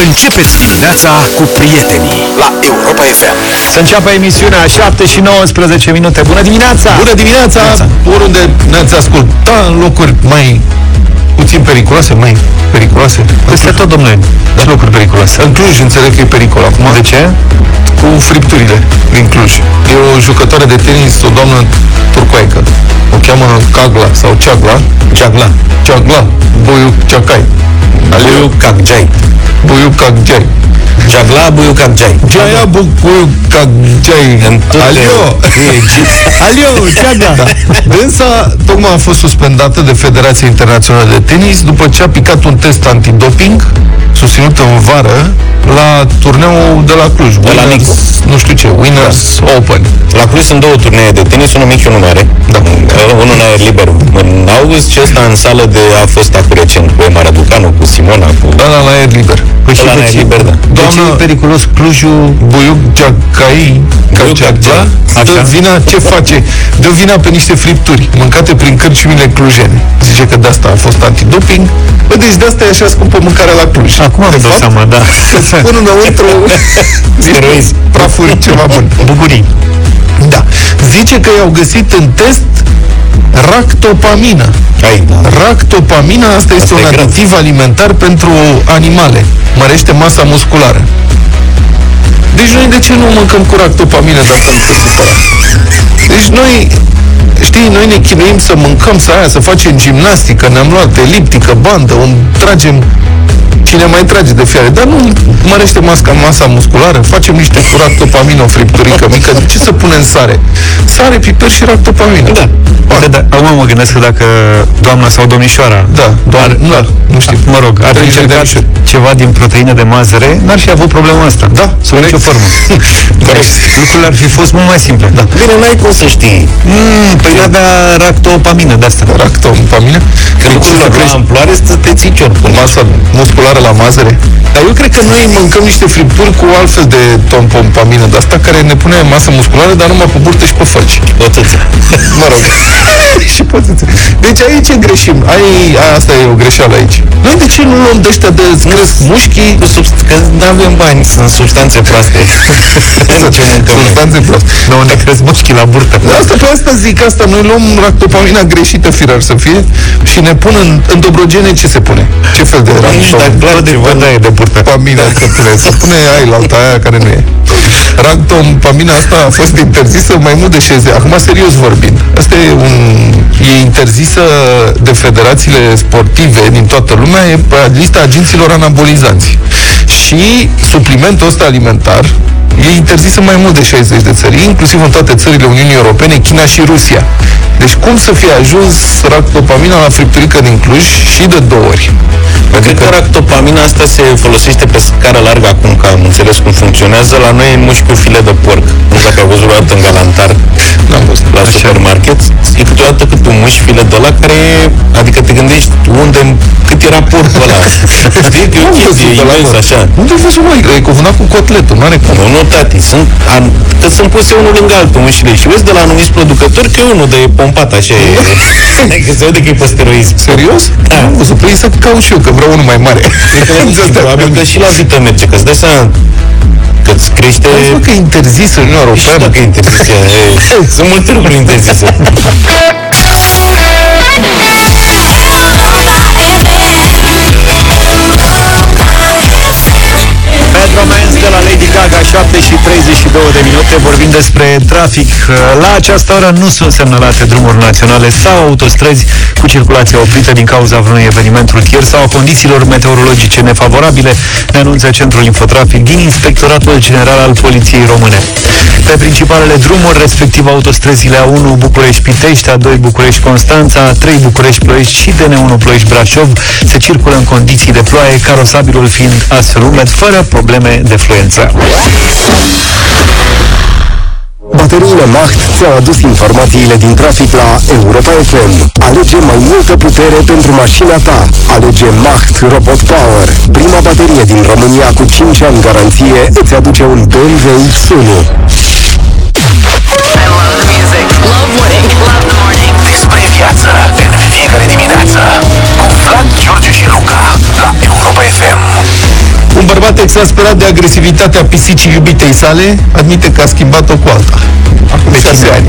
Începeți dimineața cu prietenii la Europa FM. Să înceapă emisiunea 7 și 19 minute. Bună dimineața! Bună dimineața! Oriunde ne-ați asculta în locuri mai puțin periculoase, mai periculoase. Peste tot, domnule. Ce locuri periculoase? În Cluj înțeleg că e pericol acum. De ce? Cu fripturile din Cluj. E o jucătoare de tenis, o doamnă turcoaică. O cheamă Cagla sau Ceagla. Ceagla. Ceagla. Boiu Ceacai. Buiu Caggiai. Boiu Caggiai. Ceagla Buiu Caggiai. Geaia Boiu Caggiai. Alio! Alio, Ceagla. Da. Dânsa tocmai a fost suspendată de Federația Internațională de Tenis după ce a picat un test antidoping susținut în vară la turneul de la Cluj. De la Winners, nu știu ce, Winners Open. La Cluj sunt două turnee de tenis, unul mic și unul mare. Da. Unul în aer liber în august și ăsta în sală de a fost acum recent cu Emma Raducanu, cu Simona, cu... Da, da, la aer liber. Păi și Ăla de în aer ce? liber, da. De ce Doamnă- e periculos Clujul? Buiuc Ceacai, Buiuc Cacea, Cacea, dă așa. vina, ce face? Dă vina pe niște fripturi mâncate prin cărciumile clujene. Zice că de asta a fost antidoping. Bă, deci de asta e așa scumpă mâncarea la Cluj. Acum am De dat fapt, seama, da. Îți pun înăuntru Steroizi. prafuri ceva bun. Bucurii. Da. Zice că i-au găsit în test ractopamină. Ai, da. Ractopamina, asta este Asta un e grav. aditiv alimentar pentru animale. Mărește masa musculară. Deci noi de ce nu mâncăm cu ractopamină de asta nu te supăra? Deci noi, știi, noi ne chinuim să mâncăm, să aia, să facem gimnastică, ne-am luat eliptică, bandă, un, tragem cine mai trage de fiare, dar nu mărește masca, masa musculară, facem niște cu ractopamină, o fripturică mică, de ce să punem sare? Sare, piper și ractopamină. Da. Uite, da, acum mă gândesc că dacă doamna sau domnișoara Da, doar, nu, nu știu. Mă rog, ar fi Trei încercat redemption. ceva din proteină de mazăre, n-ar fi avut problema asta. Da, Sub nicio corect. formă. Corect. Lucrurile ar fi fost mult mai simple. Da. Bine, n-ai cum să știi. Mm, păi avea ractopamină de asta. Ractopamină? Că lucrurile la amploare să te ții cior până. Masa musculară la mazăre. Dar eu cred că noi mâncăm niște fripturi cu altfel de tompompamină de asta care ne pune masă musculară, dar numai pe burtă și pe făci. O țâță. Mă rog. și pe țâțe. Deci aici greșim. Ai, asta e o greșeală aici. Noi de ce nu luăm de ăștia de îți cresc mușchii? Cu subst- Că nu avem bani, sunt substanțe proaste. Ce mâncăm noi? Substanțe proaste. Nu, ne crezi mușchii la burtă. De asta pe asta zic, asta noi luăm ractopamina greșită, firar să fie, și ne pun în, în dobrogene ce se pune? Ce fel de Nu știu dacă clar ceva Bă, da, e de burtă. Pamina să pune, să pune ai la alta aia care nu e. Ractopamina asta a fost interzisă mai mult de 60 Acum, serios vorbind, asta e un... E interzisă de federațiile sportive din toată lumea, e pe lista agenților anabolizanți. Și suplimentul ăsta alimentar e interzisă în mai mult de 60 de țări, inclusiv în toate țările Uniunii Europene, China și Rusia. Deci cum să fie ajuns ractopamina la fripturică din Cluj și de două ori? Cred că ractopamina asta se folosește pe scară largă acum, că am înțeles cum funcționează. La noi în mușchi cu file de porc. Nu știu dacă ai văzut vreodată în galantar N-am văzut. la supermarket. E câteodată câte un mușchi file de la care e, adică te gândești unde, cât era porcul ăla. Știi că e o N-am chestie văzut ăla, imens mă. așa. Unde ai văzut, măi? E cuvântat cu cotletul, nu are cum. Nu, nu, tati, sunt, an, că sunt puse unul lângă altul mușchile și vezi de la anumiți producători că e unul de pompat așa e. că se vede că e pe steroism. Serios? Da. Nu am văzut. Păi să caut și eu, că vreau unul mai mare. Probabil că și la vită merge, că îți dai seama că îți crește... Ai că e interzis în Uniunea Și Europeană. dacă e interzise, e, sunt multe lucruri interzise. Bad Romance de la Lady Gaga, 7 și 32 de minute. Vorbim despre trafic. La această oră nu sunt semnalate drumuri naționale sau autostrăzi cu circulație oprită din cauza vreunui eveniment rutier sau a condițiilor meteorologice nefavorabile, ne anunță Centrul Infotrafic din Inspectoratul General al Poliției Române. Pe principalele drumuri, respectiv autostrăzile A1 București-Pitești, A2 București-Constanța, A3 București-Ploiești și DN1 Ploiești-Brașov, se circulă în condiții de ploaie, carosabilul fiind astfel umed, fără probleme de fluență. Bateriile Macht ți-au adus informațiile din trafic la Europa FM. Alege mai multă putere pentru mașina ta. Alege Macht Robot Power. Prima baterie din România cu 5 ani garanție îți aduce un BMW X1. Love winning. Love the morning. Despre viață în fiecare dimineață cu Vlad, George și Luca la Europa FM. Un bărbat Bărbat exasperat de agresivitatea pisicii iubitei sale, admite că a schimbat-o cu alta. Acum șase ani.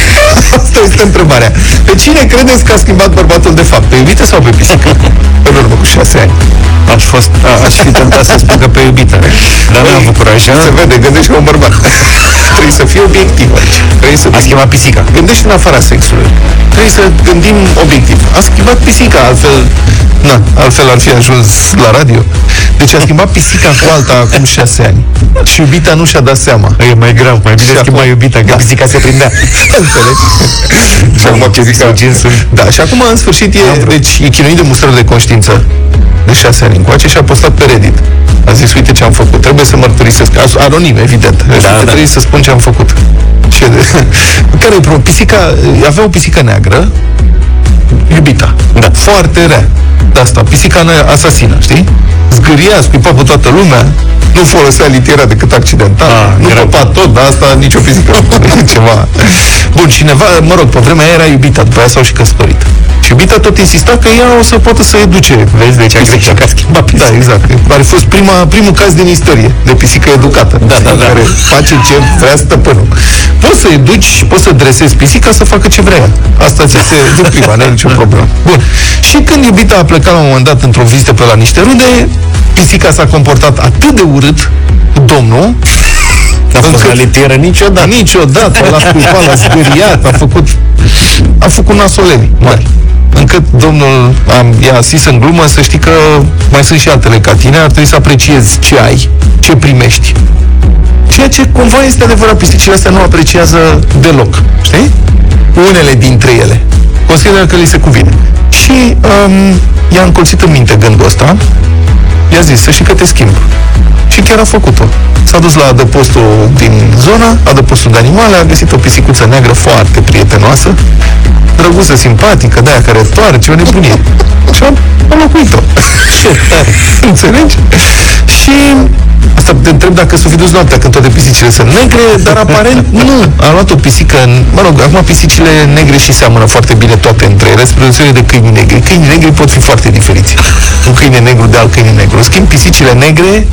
Asta este întrebarea. Pe cine credeți că a schimbat bărbatul de fapt? Pe iubită sau pe pisică? În urmă cu șase ani. Aș, fost, a, aș fi tentat să spun că pe iubită. Dar n-am avut curaj. a? Se vede, gândește un bărbat. Trebuie să fie obiectiv aici. Trebuie să A schimbat pisica. Gândește în afara sexului. Trebuie să gândim obiectiv. A schimbat pisica, altfel, na, altfel ar fi ajuns la radio. Deci a schimbat pisica cu alta acum șase ani. Și iubita nu și-a dat seama. E mai grav, mai bine Și schimba acum- iubita, că Da. pisica se prindea. Înțelegi? și acum pisica... Da, și acum în sfârșit e, deci, e chinuit de mustrări de conștiință de șase ani încoace și a postat pe Reddit. A zis, uite ce am făcut, trebuie să mărturisesc. As- Anonim, evident. Da, da. Trebuie să spun ce am făcut. Și care e problema? Pisica, avea o pisică neagră, iubita. Da. Foarte rea. De asta, pisica ne- asasină, știi? Zgâria, scuipa pe toată lumea, nu folosea litiera decât accidental, Ah, nu grav. popa tot, dar asta nicio pisică nu e ceva. Bun, cineva, mă rog, pe vremea aia era iubita, după aia s-au și căsătorit. Și iubita tot insista că ea o să poată să educe. Vezi, deci a greșit că a schimbat pisica. Da, exact. Ar fi fost prima, primul caz din istorie de pisică educată. Da, da, da. Care face ce vrea stăpânul. Poți să educi, poți să dresezi pisica să facă ce vrea. ea. Asta ți se din prima, nu e nicio problemă. Bun. Și când iubita a plecat la un moment dat într-o vizită pe la niște rude, pisica s-a comportat atât de urât cu domnul, N-a fost Încât- la litieră niciodată. Niciodată l-a scuipat, l-a zgâriat, a făcut, a făcut nasoleni mari. Încât domnul am, i-a zis în glumă să știi că mai sunt și altele ca tine, ar trebui să apreciezi ce ai, ce primești. Ceea ce cumva este adevărat, pisicile astea nu apreciază deloc, știi? Unele dintre ele. Consideră că li se cuvine. Și um, i-a încolțit în minte gândul ăsta, i-a zis să știi că te schimb. Și chiar a făcut-o. S-a dus la adăpostul din zonă, adăpostul de animale, a găsit o pisicuță neagră foarte prietenoasă, drăguță, simpatică, de aia care toarce, o nebunie. Și a, a locuit-o. Înțelegi? Și asta te întreb dacă s-o fi dus noaptea când toate pisicile sunt negre, dar aparent nu. A luat o pisică, în- mă rog, acum pisicile negre și seamănă foarte bine toate între ele, spre deosebire de câini negri. Câinii negri pot fi foarte diferiți. Un câine negru de alt câine negru. În schimb, pisicile negre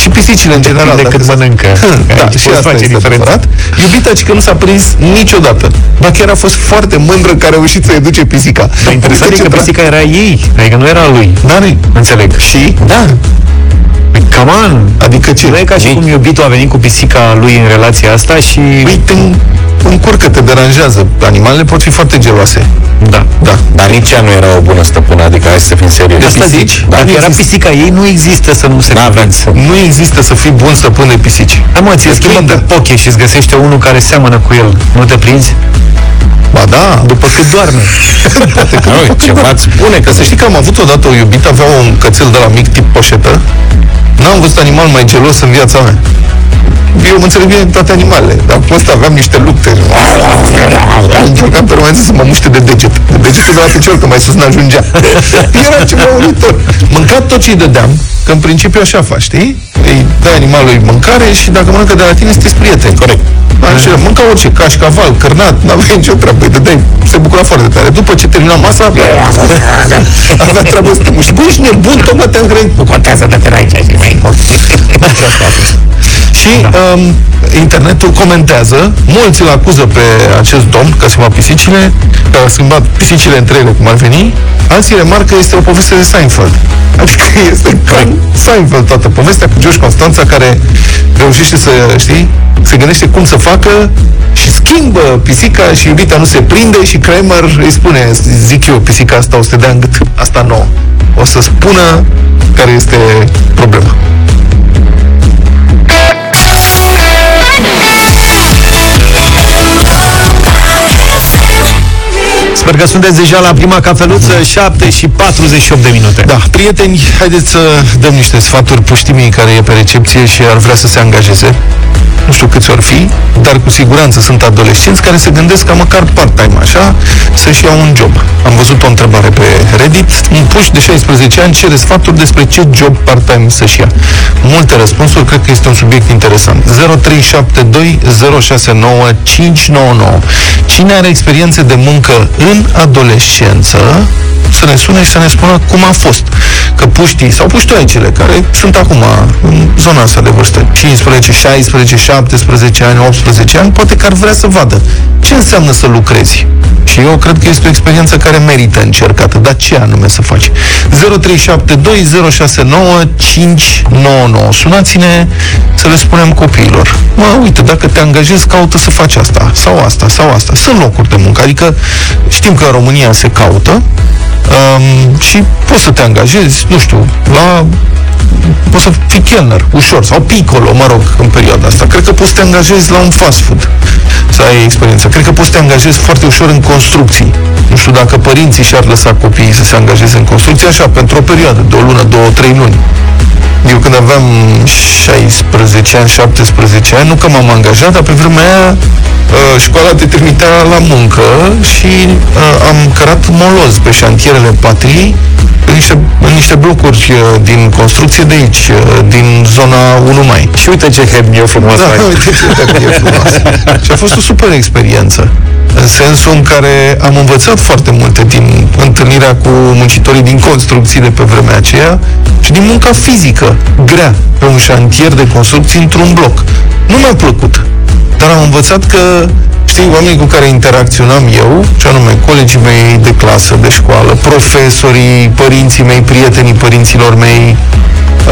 și pisicile în general. Depinde dacă cât se- mănâncă. da, Aici și poți asta face este diferența. adevărat. Iubita ci că nu s-a prins niciodată. Ba chiar a fost foarte mândră că a reușit să educe pisica. Dar interesant e că pisica era ei, adică nu era a lui. Da, nu Înțeleg. Și? Da. Come on! Adică ce? Nu e ca și cum iubitul a venit cu pisica lui în relația asta și... Păi te încurcă, te deranjează. Animalele pot fi foarte geloase. Da. Da. Dar nici ea nu era o bună stăpână, adică hai să fim serioși. De asta pisici? zici, Da, dacă nu era există. pisica ei, nu există să nu se N-aveți. Nu există să fii bun stăpân de pisici. Hai mă, ți-l E schimbă prindă. pe poche și îți găsește unul care seamănă cu el. Nu te prinzi? Ba da, După cât doarme. poate că Nu, ceva îți spune Că să știi că am avut odată o iubită, avea un cățel de la mic tip poșetă. N-am văzut animal mai gelos în viața mea. Eu mă înțeleg bine toate animalele, dar cu ăsta aveam niște lupte. Încercam permanent să mă muște de deget. De degetul de la picior, că mai sus n-ajungea. Era ceva uritor. Mâncat tot ce îi dădeam, că în principiu așa faci, știi? Îi dai animalului mâncare și dacă mănâncă de la tine, sunteți prieteni. Corect. Așa, mânca orice, cașcaval, cărnat, n-avea nicio treabă, îi dădeai, se bucura foarte tare. După ce termina masa, avea treabă să te muști. Băi, ești nebun, tocmai te-am grăit. Nu contează, dar te aici și mai Și um, internetul comentează, mulți îl acuză pe acest domn că a schimbat pisicile, că a schimbat pisicile între ele, cum ar veni, alții remarcă că este o poveste de Seinfeld. Adică este ca Seinfeld toată povestea cu George Constanța care reușește să, știi, se gândește cum să facă și schimbă pisica și iubita nu se prinde și Kramer îi spune, zic eu, pisica asta o să te dea în gât, asta nouă. O să spună care este problema. Sper că sunteți deja la prima cafeluță, 7 și 48 de minute. Da, prieteni, haideți să dăm niște sfaturi puștimii care e pe recepție și ar vrea să se angajeze. Nu știu câți ori fi, dar cu siguranță sunt adolescenți care se gândesc ca măcar part-time așa să-și iau un job. Am văzut o întrebare pe Reddit, un puș de 16 ani cere sfaturi despre ce job part-time să-și ia. Multe răspunsuri, cred că este un subiect interesant. 0372 069 599. Cine are experiențe de muncă în adolescență, să ne sune și să ne spună cum a fost. Că puștii sau puștoaicele care sunt acum în zona asta de vârstă, 15, 16, 17 ani, 18 ani, poate că ar vrea să vadă ce înseamnă să lucrezi. Și eu cred că este o experiență care merită încercată. Dar ce anume să faci? 0372069599. Sunați-ne să le spunem copiilor. Mă, uite, dacă te angajezi, caută să faci asta, sau asta, sau asta. Sunt locuri de muncă. Adică știm că în România se caută, um, și poți să te angajezi, nu știu, la poți să fii chelner, ușor, sau piccolo, mă rog, în perioada asta. Cred că poți să te angajezi la un fast food, să ai experiență. Cred că poți să te angajezi foarte ușor în construcții. Nu știu dacă părinții și-ar lăsa copiii să se angajeze în construcții, așa, pentru o perioadă, de o lună, două, trei luni. Eu când aveam 16 ani, 17 ani, nu că m-am angajat, dar pe vremea aia uh, școala te trimitea la muncă și uh, am cărat moloz pe șantierele patriei în niște, în niște blocuri uh, din construcție de aici, uh, din zona 1 mai. Și uite ce hemnie frumos Da, ai. uite ce e frumos. Și a fost o super experiență. În sensul în care am învățat foarte multe din întâlnirea cu muncitorii din construcții de pe vremea aceea și din munca fizică grea pe un șantier de construcții într-un bloc. Nu mi-a plăcut, dar am învățat că știi, oamenii cu care interacționam eu, ce anume colegii mei de clasă, de școală, profesorii, părinții mei, prietenii părinților mei,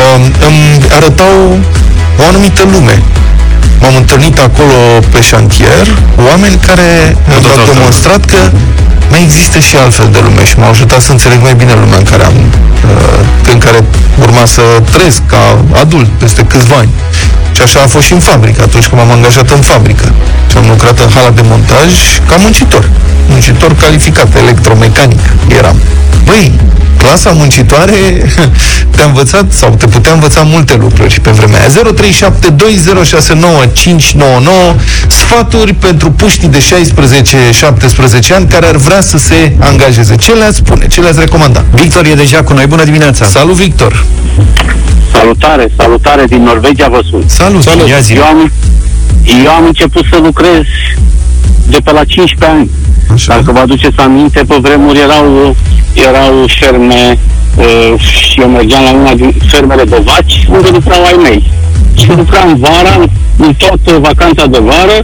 um, îmi arătau o anumită lume. M-am întâlnit acolo pe șantier oameni care mi-au tot demonstrat că mai există și altfel de lume și m-au ajutat să înțeleg mai bine lumea în care am uh, în care urma să trăiesc ca adult peste câțiva ani. Și așa a fost și în fabrică, atunci când m-am angajat în fabrică. Și am lucrat în hala de montaj ca muncitor. Muncitor calificat, electromecanic eram. Băi, clasa muncitoare te-a învățat sau te putea învăța multe lucruri pe vremea aia. 0372069599 sfaturi pentru puștii de 16-17 ani care ar vrea să se angajeze. Ce le-ați spune? Ce le-ați recomanda? Victor e deja cu noi. Bună dimineața! Salut, Victor! Salutare, salutare din Norvegia vă sun. Salut! Salut. Ia zi. Eu am, eu am început să lucrez de pe la 15 ani. Așa. Dacă vă aduceți aminte, pe vremuri erau, erau ferme uh, și eu mergeam la una din fermele de vaci unde lucrau ai mei. Și lucram vara, în toată vacanța de vară,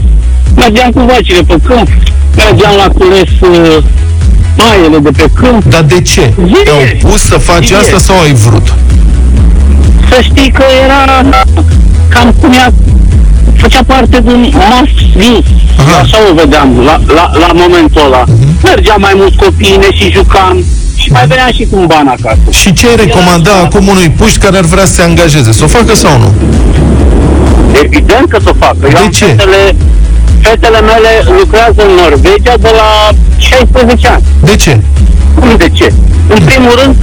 mergeam cu vacile pe câmp, mergeam la cules uh, paiele de pe câmp, Dar de ce? Zile. Te-au pus să faci Zile. asta sau ai vrut? să știi că era cam cum ea făcea parte din must view. Eu Așa o vedeam la, la, la momentul ăla. Mergeam mai mulți copii, ne și jucam și mai veneam și cu un ban acasă. Și ce ai recomanda așa. acum unui puști care ar vrea să se angajeze? Să o facă sau nu? Evident că să o facă. Eu De am ce? Fetele, fetele mele lucrează în Norvegia de la 16 ani. De ce? Cum de ce? În primul rând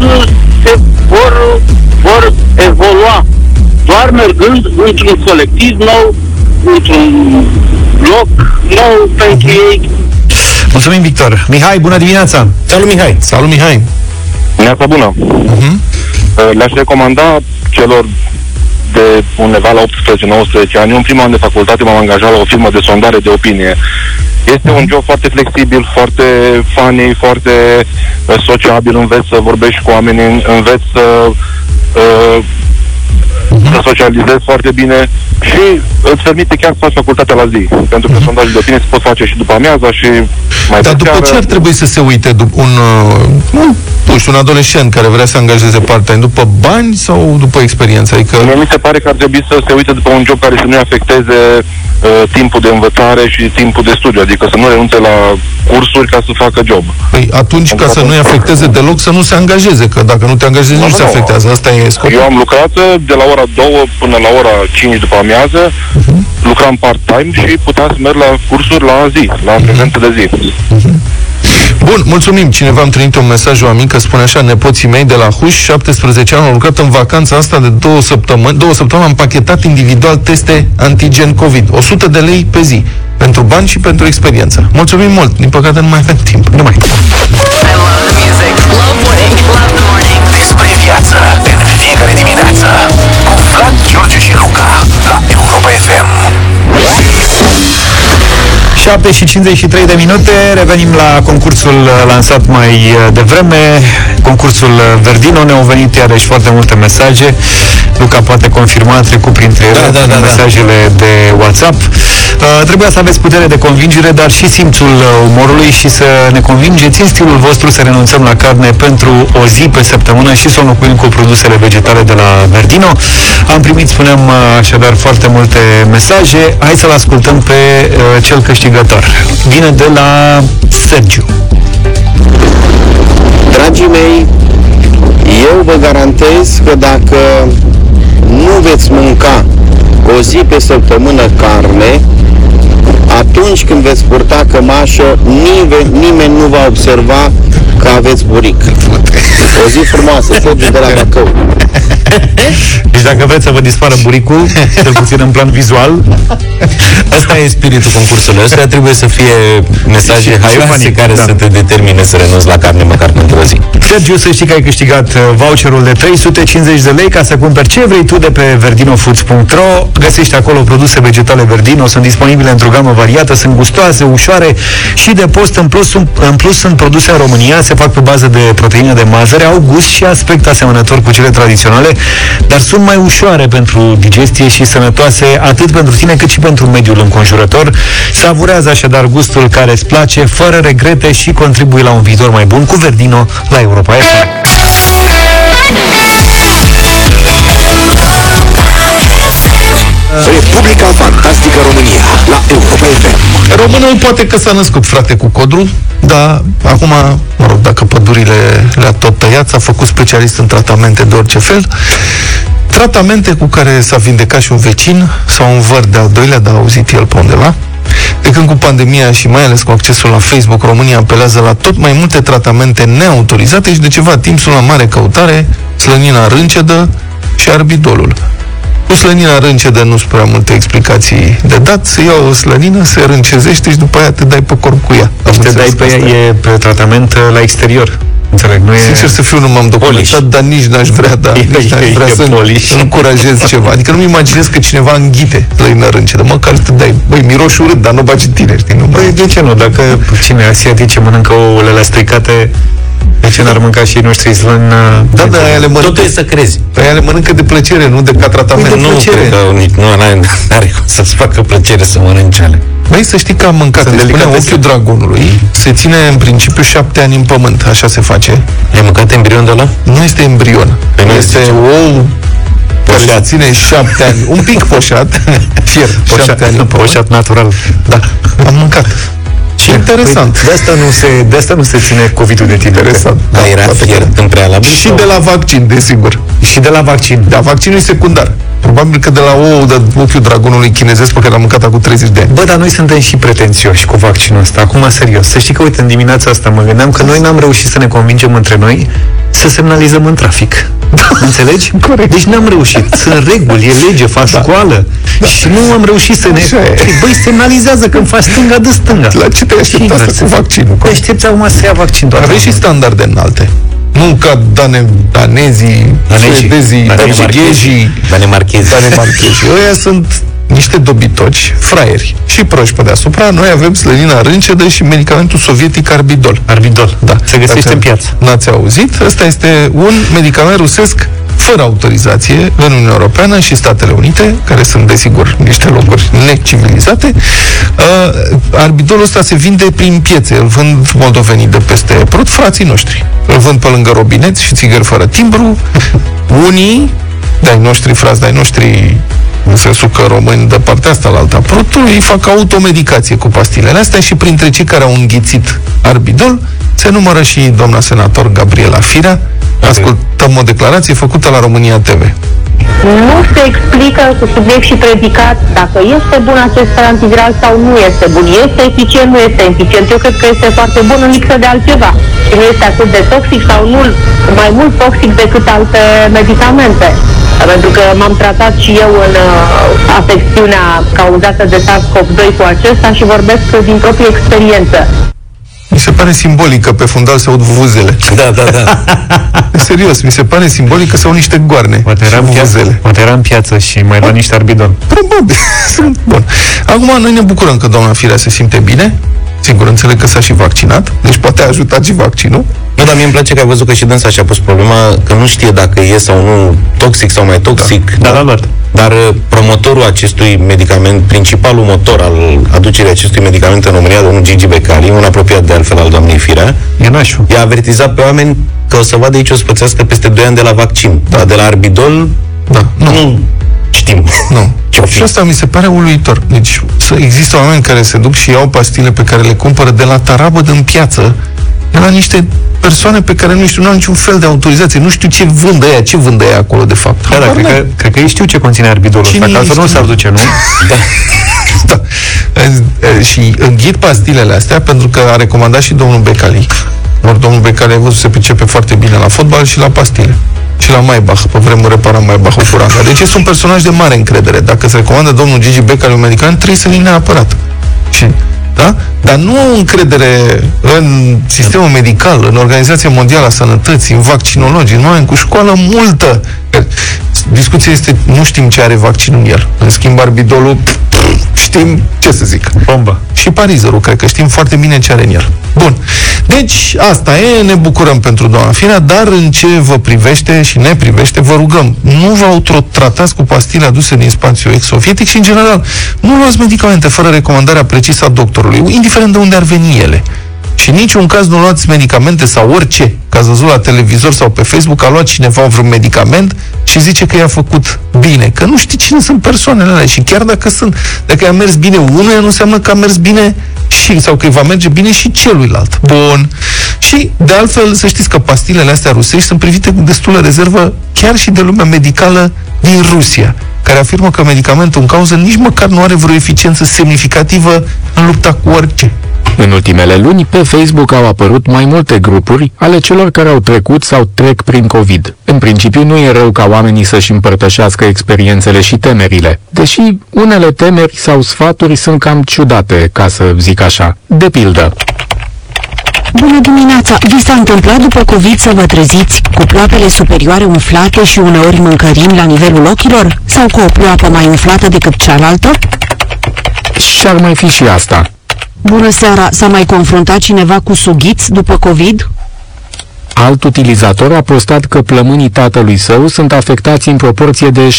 se vor, vor evolua doar mergând într-un colectiv nou, într-un loc nou pentru ei. Mulțumim, Victor. Mihai, bună dimineața! Salut, Mihai! Salut, Mihai! Neața bună. Uh, Le-aș recomanda celor de undeva la 18-19 ani. Eu în primul an de facultate m-am angajat la o firmă de sondare de opinie. Este un job foarte flexibil, foarte funny, foarte uh, sociabil, înveți să vorbești cu oamenii, înveți să uh, să socializezi foarte bine și îți permite chiar să faci facultatea la zi. Pentru că sondajul de opinie se pot face și după amiaza și mai Dar pe după seară. ce ar trebui să se uite dup- un, uh, un, nu știu, un adolescent care vrea să se angajeze part-time? După bani sau după experiență? Adică, Mie mi se pare că ar trebui să se uite după un job care să nu afecteze uh, timpul de învățare și timpul de studiu, adică să nu renunțe la cursuri ca să facă job. păi, atunci, ca să nu-i afecteze deloc, să nu se angajeze, că dacă nu te angajezi, nu Nu, se nu. afectează. Asta e scopul. Eu am lucrat uh, de la ora 2 până la ora 5 după amiază, lucram part-time și puteam să merg la cursuri la zi, la prezență de zi. Bun, mulțumim. Cineva îmi trimite un mesaj, o amică, spune așa, nepoții mei de la Huș, 17 ani, au lucrat în vacanța asta de două săptămâni, două săptămâni am pachetat individual teste antigen COVID. 100 de lei pe zi. Pentru bani și pentru experiență. Mulțumim mult. Din păcate nu mai avem timp. Nu mai. I love the music. Love winning. Love the morning. Despre viață în fiecare dimineață cu Vlad, George și Luca la Europa FM. 7 și 53 de minute, revenim la concursul uh, lansat mai uh, devreme, concursul uh, Verdino, ne-au venit iarăși foarte multe mesaje, Luca poate confirma, a trecut printre ele Da, da, da, da. mesajele de WhatsApp. Uh, trebuia să aveți putere de convingere, dar și simțul uh, umorului și să ne convingeți în stilul vostru să renunțăm la carne pentru o zi pe săptămână și să o înlocuim cu produsele vegetale de la Verdino. Am primit, spuneam, uh, așadar foarte multe mesaje. Hai să-l ascultăm pe uh, cel câștigător. Vine de la Sergiu. Dragii mei, eu vă garantez că dacă nu veți mânca o zi pe săptămână carne, atunci când veți purta cămașă, nimeni, nimeni nu va observa că aveți buric. O zi frumoasă, Sergiu de la Bacău. Deci dacă vreți să vă dispară buricul, cel puțin în plan vizual, Asta e spiritul concursului ăsta, trebuie să fie mesaje haioase funny, care da. să te determine să renunți la carne măcar pentru o zi. Sergiu, să știi că ai câștigat uh, voucherul de 350 de lei ca să cumperi ce vrei tu de pe verdinofoods.ro. Găsești acolo produse vegetale Verdino, sunt disponibile într-o gamă variată, sunt gustoase, ușoare și de post. În plus, sunt, în plus sunt produse în România, se fac pe bază de proteină de mazăre, au gust și aspect asemănător cu cele tradiționale, dar sunt mai ușoare pentru digestie și sănătoase atât pentru tine cât și pentru mediul înconjurător. Savurează așadar gustul care îți place, fără regrete și contribui la un viitor mai bun cu Verdino la Europa FM. Republica Fantastică România la Europa FM. Românul poate că s-a născut frate cu codru, dar acum, mă rog, dacă pădurile le-a tot tăiat, s-a făcut specialist în tratamente de orice fel. Tratamente cu care s-a vindecat și un vecin sau un văr de al doilea, dar a auzit el pe undeva. De când cu pandemia și mai ales cu accesul la Facebook, România apelează la tot mai multe tratamente neautorizate și de ceva timp sunt la mare căutare slănina râncedă și arbidolul. Cu slănina râncedă nu sunt prea multe explicații de dat, se ia o slănină, se râncezește și după aia te dai pe corp cu ea. Am Și te dai înțeles pe că asta ea, e pe tratament uh, la exterior. Înțeleg, nu e... Sincer să fiu, nu m-am documentat, dar nici n-aș vrea, da, E- nici n-aș e- vrea e să polish. încurajez ceva. Adică nu-mi imaginez că cineva înghite slănină râncedă. Măcar să te dai, băi, miroși urât, dar nu bagi în tine, știi? Nu Păi mai... de ce nu? Dacă cine asiatice mănâncă ouăle la stricate, de ce n-ar mânca și ei noștri slăni? Da, da, aia le mănâncă, Totul e să crezi. aia le mănâncă de plăcere, nu de ca tratament. Păi de Nu plăcere. cred că nici- nu are, are cum să-ți facă plăcere să mănânci ale. Băi, să știi că am mâncat, Sunt îi spunea delicatese. ochiul dragonului, se ține în principiu șapte ani în pământ, așa se face. Ai mâncat embrion de la? Nu este embrion, Păi nu este zice. ou care se Poșat. ține șapte ani, un pic poșat, fier, șapte ani în pământ. poșat natural. Da, am mâncat. Și interesant. Păi, de, asta nu se, de asta nu se ține COVID-ul de tine. Interesant. Da, era poate că fiert da. în prealabil? Și sau- de la vaccin, desigur. Și de la vaccin. Da, vaccinul e secundar. Probabil că de la ou de ochiul dragonului chinezesc pe care l-am mâncat acum 30 de ani. Bă, dar noi suntem și pretențioși cu vaccinul ăsta. Acum, serios. Să știi că, uite, în dimineața asta mă gândeam că noi n-am reușit să ne convingem între noi să semnalizăm în trafic. Înțelegi? Corect. Deci n-am reușit. Sunt reguli, e lege, faci da. școală. Da. Și nu am reușit să ne... Așa e. Păi, Băi, semnalizează când faci stânga de stânga. La ce te-ai așteptat Invers. asta cu vaccinul? Te aștepți acum să ia vaccin doar. Aveți și standarde înalte. Nu ca dane, danezii, Danezii. suedezii, Danemarchezii. portughezii, Danemarchezi. danemarchezii. Ăia sunt niște dobitoci, fraieri și proști pe deasupra. Noi avem slănina râncedă și medicamentul sovietic Arbidol. Arbidol. Da. Se găsește Dacă în piață. N-ați auzit? Ăsta este un medicament rusesc fără autorizație în Uniunea Europeană și Statele Unite, care sunt, desigur, niște locuri necivilizate. Uh, arbidolul ăsta se vinde prin piețe. Îl vând moldovenii de peste Prut, frații noștri. Îl vând pe lângă robineți și țigări fără timbru. Unii, de-ai noștri frați, de-ai noștri în sensul că români de partea asta la alta prutului, îi fac automedicație cu pastilele astea și printre cei care au înghițit arbidol se numără și doamna senator Gabriela Firea. Ascultăm o declarație făcută la România TV. nu se explică cu subiect și predicat dacă este bun acest antiviral sau nu este bun. Este eficient, nu este eficient. Eu cred că este foarte bun în lipsă de altceva. Și nu este atât de toxic sau nu mai mult toxic decât alte medicamente. Pentru că m-am tratat și eu în uh, afecțiunea cauzată de SARS-CoV-2 cu acesta și vorbesc din proprie experiență. Mi se pare simbolic că pe fundal se aud vuvuzele. Da, da, da. Serios, mi se pare simbolic că se aud niște goarne Poate era, și în piață, vuvuzele. poate era în piață și mai lua niște arbidon. Probabil. Sunt bun. Acum, noi ne bucurăm că doamna Firea se simte bine. Sigur, înțeleg că s-a și vaccinat, deci poate a ajutat și vaccinul. Nu, dar mie îmi place că ai văzut că și dânsa și-a pus problema că nu știe dacă e sau nu toxic sau mai toxic. Da, l-a luat. Dar uh, promotorul acestui medicament, principalul motor al aducerii acestui medicament în România, domnul Gigi Becali, un apropiat de altfel al doamnei Firea, E nașul. i-a avertizat pe oameni că o să vadă aici o spățească peste 2 ani de la vaccin. Dar de la Arbidol, Da, nu. nu știm. Nu. Ce-o fi? Și asta mi se pare uluitor. Deci să există oameni care se duc și iau pastile pe care le cumpără de la tarabă din piață, de la niște persoane pe care nu știu, nu au niciun fel de autorizație, nu știu ce vând ăia, ce vând ăia acolo de fapt. Da, da, cred că, cred că ei știu ce conține arbidolul Cine ăsta, că altfel nu știe? s-ar duce, nu? da. E, Și înghit pastilele astea pentru că a recomandat și domnul Becali. Ori domnul Becali a văzut se pricepe foarte bine la fotbal și la pastile. Și la Maybach, pe vremuri repara Maybach cu ranga. Deci este un personaj de mare încredere. Dacă se recomandă domnul Gigi Becali un medicament, trebuie să-l iei neapărat. Și, da? Dar nu au încredere în sistemul medical, în Organizația Mondială a Sănătății, în vaccinologi, în oameni cu școală multă. Discuția este, nu știm ce are vaccinul în el. În schimb, arbidolul, pf, pf, știm ce să zic. Bombă. Și parizerul, cred că știm foarte bine ce are în el. Bun. Deci, asta e, ne bucurăm pentru doamna Firea, dar în ce vă privește și ne privește, vă rugăm, nu vă autotratați cu pastile aduse din spațiu ex-sovietic și, în general, nu luați medicamente fără recomandarea precisă a doctorului, indiferent de unde ar veni ele. Și în niciun caz nu luați medicamente sau orice, că ați văzut la televizor sau pe Facebook, a luat cineva vreun medicament și zice că i-a făcut bine. Că nu știi cine sunt persoanele alea și chiar dacă sunt, dacă i-a mers bine unuia, nu înseamnă că a mers bine și, sau că îi va merge bine și celuilalt. Bun. Și, de altfel, să știți că pastilele astea rusești sunt privite cu destulă rezervă chiar și de lumea medicală din Rusia, care afirmă că medicamentul în cauză nici măcar nu are vreo eficiență semnificativă în lupta cu orice. În ultimele luni, pe Facebook au apărut mai multe grupuri ale celor care au trecut sau trec prin COVID. În principiu, nu e rău ca oamenii să-și împărtășească experiențele și temerile, deși unele temeri sau sfaturi sunt cam ciudate, ca să zic așa. De pildă, Bună dimineața! Vi s-a întâmplat după COVID să vă treziți cu ploapele superioare umflate și uneori mâncărimi la nivelul ochilor? Sau cu o ploapă mai umflată decât cealaltă? și ar mai fi și asta. Bună seara! S-a mai confruntat cineva cu sughiți după COVID? Alt utilizator a postat că plămânii tatălui său sunt afectați în proporție de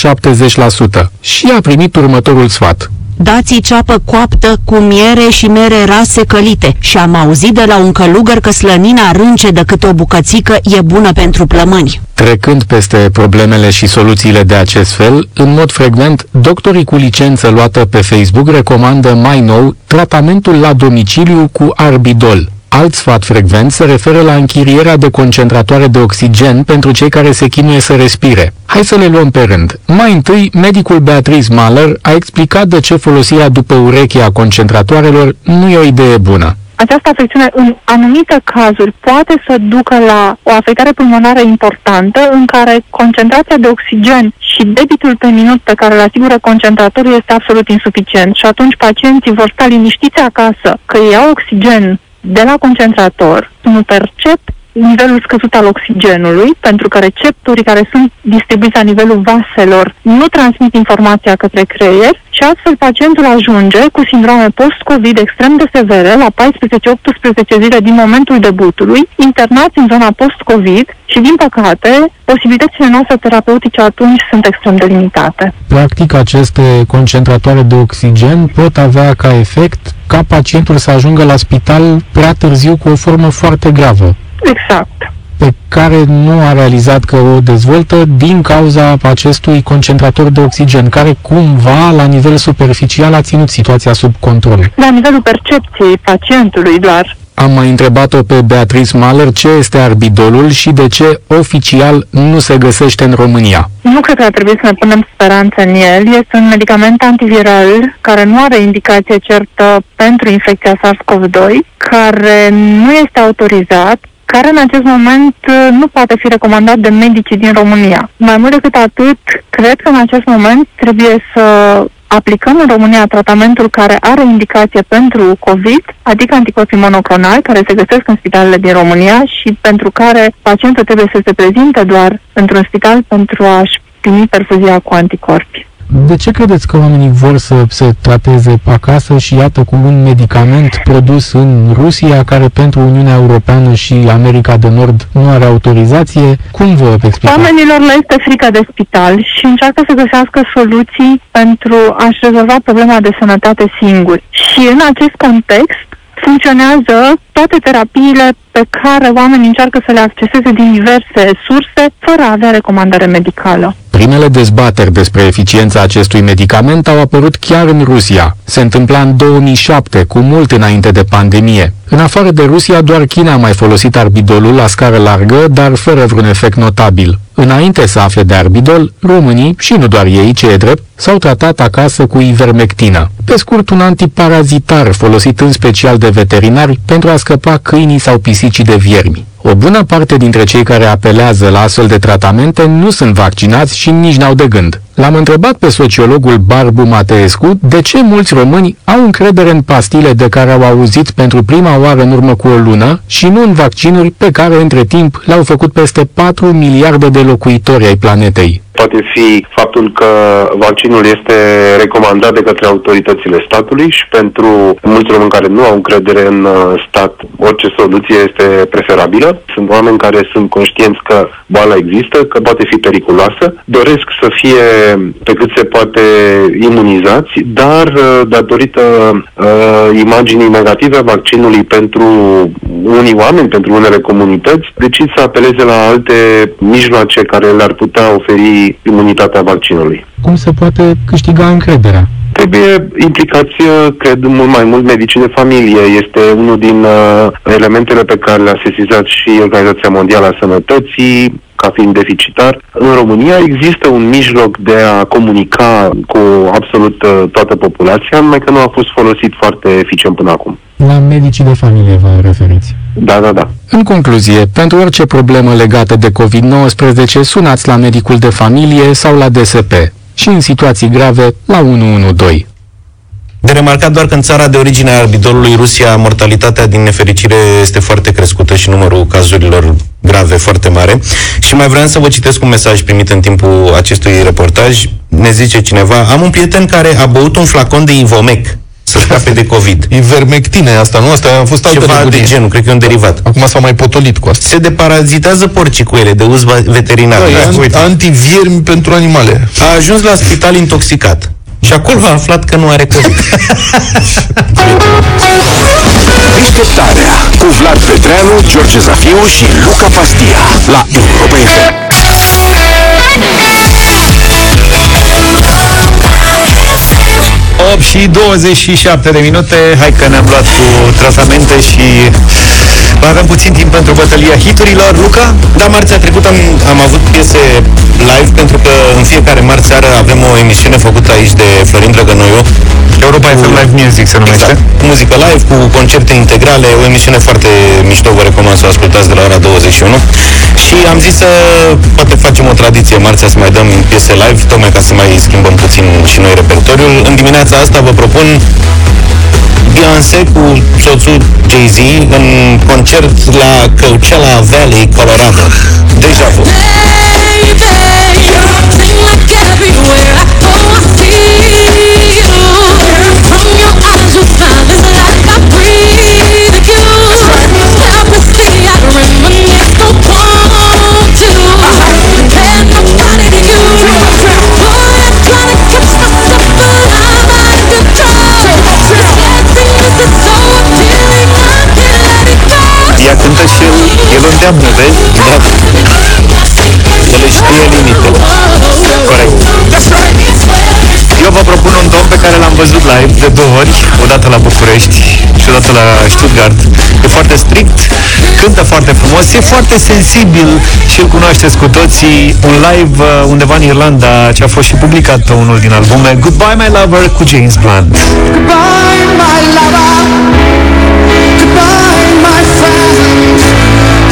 70% și a primit următorul sfat. Dați-i ceapă coaptă cu miere și mere rase călite și am auzit de la un călugăr că slănina rânce de câte o bucățică e bună pentru plămâni. Trecând peste problemele și soluțiile de acest fel, în mod frecvent, doctorii cu licență luată pe Facebook recomandă mai nou tratamentul la domiciliu cu Arbidol. Alt sfat frecvent se referă la închirierea de concentratoare de oxigen pentru cei care se chinuie să respire. Hai să le luăm pe rând. Mai întâi, medicul Beatrice Mahler a explicat de ce folosirea după ureche a concentratoarelor nu e o idee bună. Această afecțiune în anumite cazuri poate să ducă la o afectare pulmonară importantă în care concentrația de oxigen și debitul pe minut pe care îl asigură concentratorul este absolut insuficient și atunci pacienții vor sta liniștiți acasă că iau oxigen de la concentrator, nu percep nivelul scăzut al oxigenului, pentru că receptorii care sunt distribuiți la nivelul vaselor nu transmit informația către creier și astfel pacientul ajunge cu sindrome post-COVID extrem de severe la 14-18 zile din momentul debutului, internați în zona post-COVID și, din păcate, posibilitățile noastre terapeutice atunci sunt extrem de limitate. Practic, aceste concentratoare de oxigen pot avea ca efect ca pacientul să ajungă la spital prea târziu cu o formă foarte gravă, Exact. pe care nu a realizat că o dezvoltă din cauza acestui concentrator de oxigen, care cumva, la nivel superficial, a ținut situația sub control. La nivelul percepției pacientului doar am mai întrebat-o pe Beatrice Mahler ce este arbidolul și de ce oficial nu se găsește în România. Nu cred că ar trebui să ne punem speranță în el. Este un medicament antiviral care nu are indicație certă pentru infecția SARS-CoV-2, care nu este autorizat, care în acest moment uh, nu poate fi recomandat de medicii din România. Mai mult decât atât, cred că în acest moment trebuie să aplicăm în România tratamentul care are indicație pentru COVID, adică anticorpii monoclonali, care se găsesc în spitalele din România și pentru care pacientul trebuie să se prezinte doar într-un spital pentru a-și primi perfuzia cu anticorpi. De ce credeți că oamenii vor să se trateze acasă și iată cu un medicament produs în Rusia, care pentru Uniunea Europeană și America de Nord nu are autorizație? Cum vă explicați? Oamenilor le este frică de spital și încearcă să găsească soluții pentru a-și rezolva problema de sănătate singuri. Și în acest context funcționează toate terapiile pe care oamenii încearcă să le acceseze din diverse surse, fără a avea recomandare medicală. Primele dezbateri despre eficiența acestui medicament au apărut chiar în Rusia. Se întâmpla în 2007, cu mult înainte de pandemie. În afară de Rusia, doar China a mai folosit arbidolul la scară largă, dar fără vreun efect notabil. Înainte să afle de arbidol, românii, și nu doar ei, ce e drept, s-au tratat acasă cu ivermectină. Pe scurt, un antiparazitar folosit în special de veterinari pentru a scăpa câinii sau pisicii de viermi. O bună parte dintre cei care apelează la astfel de tratamente nu sunt vaccinați și nici n-au de gând. L-am întrebat pe sociologul Barbu Mateescu de ce mulți români au încredere în pastile de care au auzit pentru prima oară în urmă cu o lună și nu în vaccinuri pe care între timp le-au făcut peste 4 miliarde de locuitori ai planetei. Poate fi faptul că vaccinul este recomandat de către autoritățile statului și pentru mulți români care nu au încredere în uh, stat, orice soluție este preferabilă. Sunt oameni care sunt conștienți că boala există, că poate fi periculoasă, doresc să fie pe cât se poate imunizați, dar uh, datorită uh, imaginii negative a vaccinului pentru unii oameni, pentru unele comunități, decid să apeleze la alte mijloace care le-ar putea oferi imunitatea vaccinului. Cum se poate câștiga încrederea? Trebuie implicați, uh, cred, mult mai mult medicii de familie. Este unul din uh, elementele pe care le-a sesizat și Organizația Mondială a Sănătății, ca fiind deficitar. În România există un mijloc de a comunica cu absolut uh, toată populația, numai că nu a fost folosit foarte eficient până acum. La medicii de familie vă referiți? Da, da, da. În concluzie, pentru orice problemă legată de COVID-19, sunați la medicul de familie sau la DSP și în situații grave la 112. De remarcat doar că în țara de origine a arbidolului Rusia, mortalitatea din nefericire este foarte crescută și numărul cazurilor grave foarte mare. Și mai vreau să vă citesc un mesaj primit în timpul acestui reportaj. Ne zice cineva, am un prieten care a băut un flacon de Ivomec să scape de COVID. Ivermectine asta, nu? Asta a fost altă Ceva nebunie. de genul, cred că e un derivat. Acum s-au mai potolit cu asta. Se deparazitează porcii cu ele, de uz va- veterinar. Da, e Uite. an- antiviermi pentru animale. A ajuns la spital intoxicat. Și acolo a aflat că nu are COVID. Deșteptarea cu Vlad Petreanu, George Zafiu și Luca Pastia la Europa FM. 8 și 27 de minute Hai că ne-am luat cu tratamente și mai avem puțin timp pentru bătălia hiturilor Luca? Da, marțea trecută am, am avut piese live pentru că în fiecare marți seară avem o emisiune făcută aici de Florin Drăgănoiu. Europa FM Live Music se numește. Exact. Cu muzică live, cu concerte integrale, o emisiune foarte mișto, vă recomand să o ascultați de la ora 21. Și am zis să poate facem o tradiție marțea să mai dăm piese live, tocmai ca să mai schimbăm puțin și noi repertoriul. În dimineața asta vă propun Beyoncé cu soțul Jay-Z în concert la Coachella Valley, Colorado. Deja vu. Ea cântă și el, el o îndeamnă, vezi? Da. El își știe limitele. Corect. Eu vă propun un domn pe pe care l-am văzut live de două ori, odată la București și odată la Stuttgart. E foarte strict, cântă foarte frumos, e foarte sensibil și îl cunoașteți cu toții. Un live uh, undeva în Irlanda ce a fost și publicat pe unul din albume Goodbye My Lover cu James Blunt. Goodbye, my lover. Goodbye, my friend.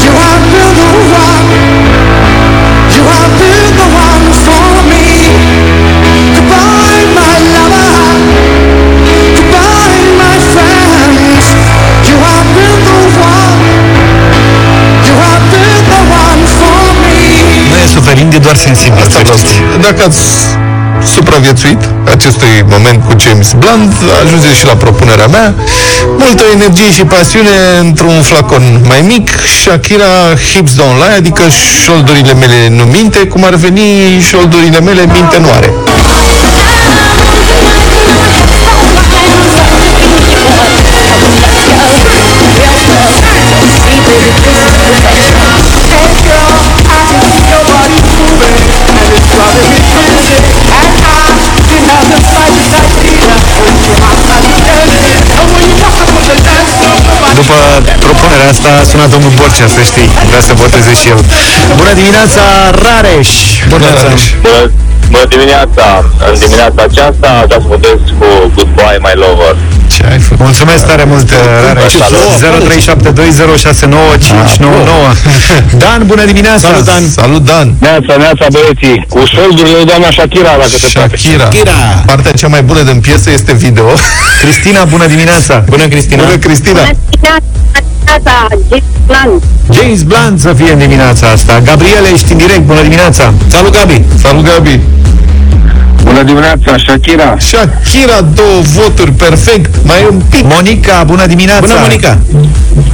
You have been the one. You have been Nu e suferind, e doar sensibil. Asta vreau să Dacă ați supraviețuit acestui moment cu James Blunt, ajunge și la propunerea mea. Multă energie și pasiune într-un flacon mai mic, Shakira Hips Don't Lie, adică șoldurile mele nu minte, cum ar veni șoldurile mele minte nu are. Propunerea asta a sunat domnul Borcea, să știi. Vrea să voteze și el. Bună dimineața, Rareș! Bună, Rareș! Bună, bună dimineața! În dimineața aceasta aș vrea să votez cu Goodbye My Lover. Ce ai făcut? Mulțumesc tare mult, Rareș. 0372069599. Dan, bună dimineața! Salut, Dan! Salut, Dan! Neața, neața, băieții! Cu soldurile lui doamna Shakira, dacă se poate. Shakira. Partea cea mai bună din piesă este video. Cristina, bună dimineața! Bună, Cristina! Bună, Cristina! James Blunt să fie în dimineața asta. Gabriele, ești în direct, bună dimineața! Salut, Gabi! Salut, Gabi! Bună dimineața, Shakira! Shakira, două voturi, perfect! Mai e un pic! Monica, bună dimineața! Bună, Monica!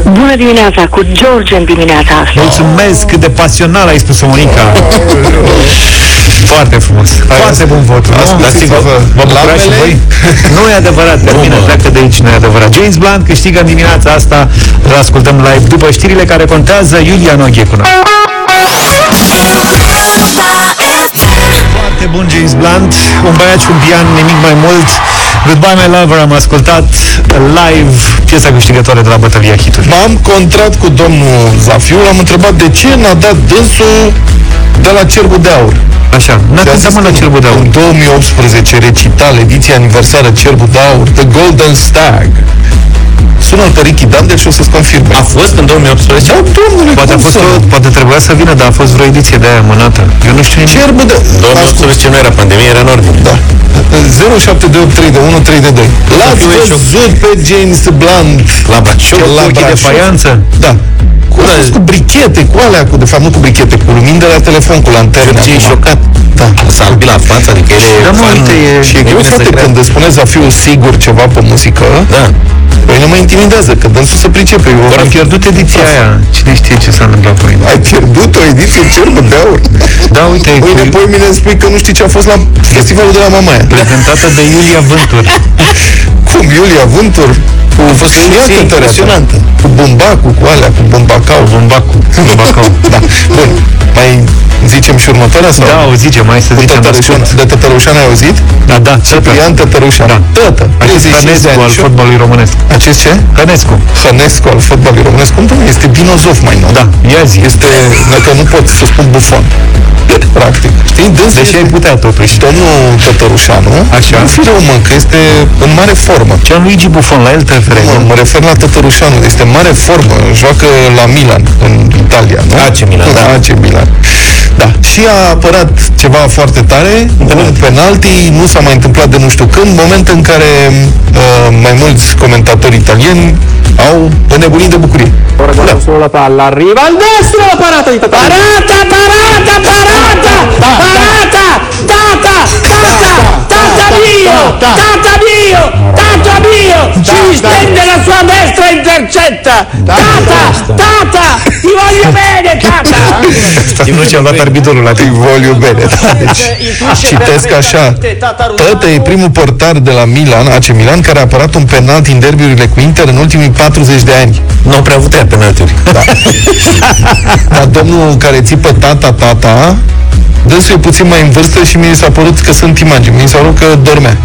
Bună dimineața, cu George în dimineața asta. Mulțumesc, cât de pasional ai spus Monica. Foarte frumos. Foarte bun vot. nu? Ascultați-vă Vă- Vă bucurați și lamele. voi? Nu e adevărat, termină, pleacă de aici, nu e adevărat. James Blunt câștigă în dimineața asta, îl ascultăm live după știrile care contează, Iulia Noghe cu noi. Foarte bun James Blunt, un băiat și un pian, nimic mai mult. Goodbye My Lover am ascultat live piesa câștigătoare de la Bătălia Hitului. M-am contrat cu domnul Zafiu, l-am întrebat de ce n-a dat dânsul de la Cerbul de Aur. Așa, n-a Și a cântat zis mă la că Cerbul de Aur. În 2018, recital, ediția aniversară Cerbul de Aur, The Golden Stag. Sună-l pe Ricky Dandel și o să-ți confirme. A fost în 2018? Da, domnule, Poate, a cum fost să o, nu? poate trebuia să vină, dar a fost vreo ediție de aia amânată. Eu nu știu nimic. Cerbul de... 2018 nu era pandemie, era în ordine. Da. 07283132. L-ați văzut pe James Blunt La Brașov. Cu ochii de faianță? Da. Cu, a fost cu brichete, cu alea, cu, de fapt nu cu brichete, cu lumini de la telefon, cu lanterne. Ce e acum. șocat. Da. S-a albit la față, adică el e Da, mă, fan uite, e- Și e greu, bine să frate, cred. când îți spune Zafiu sigur ceva pe muzică, Da. Păi nu mă intimidează, că dânsul se pricepe. Eu Am pierdut ediția aia. Cine știe ce s-a întâmplat cu mine? Ai pierdut o ediție cerbă de aur. Da, uite, Mâine, cu- poi mine îmi spui că nu știi ce a fost la festivalul de la Mamaia. prezentată de Iulia Vântur. Cum, Iulia Vântur? Cu A fost o Ia ediție cântăreața. impresionantă. Cu bumbacul, cu alea, cu bumbacau. Bumbacu. Bumbacu. Da. Bun. Mai zicem și următoarea sau? Da, o zicem, mai să Cu zicem la Tătărușan, scurt. de Tătărușan ai auzit? Da, da, tătă. Ciprian Tătărușan. Da. Tătă. Acest 35 de Hănescu ani. al Și- fotbalului românesc. Acest ce? Hănescu. Hănescu al fotbalului românesc. Cum domnule? Este Dinozov mai nou. Da, ia zi. Este, dacă nu pot să spun bufon. Practic. Știi? Dânsul Deși ai putea totuși. Domnul Tătărușanu, Așa. nu fi rău, mă, că este în mare formă. Gianluigi Buffon, la el te referi, Mă, nu? mă refer la Tătărușanu, este în mare formă, joacă la Milan, în Italia, nu? AC Milan, da. AC Milan. Da, și a apărat ceva foarte tare, un penalti, nu s-a mai întâmplat de nu știu când, moment în care uh, mai mulți comentatori italieni au înnebunit de bucurie. Da. Solo la palla, arriva al destro la parata di Tata. Parata, parata, parata! Parata! Tata! Tata! Tata mio! Tata mio! Tata mio! Si stende la sua destra e intercetta! Tata! Tata! Ti voglio bene, Tata! Știi nu ce a luat arbitrul la Ti voglio bene. Da, deci, citesc așa. Tătă e primul portar de la Milan, AC Milan, care a apărat un penalti în derbiurile cu Inter în ultimii 40 de ani. Nu au prea avut ea penaltiuri. Da. Dar domnul care țipă tata, tata, dânsul e puțin mai în vârstă și mi s-a părut că sunt imagini. Mi s-a părut că dormea.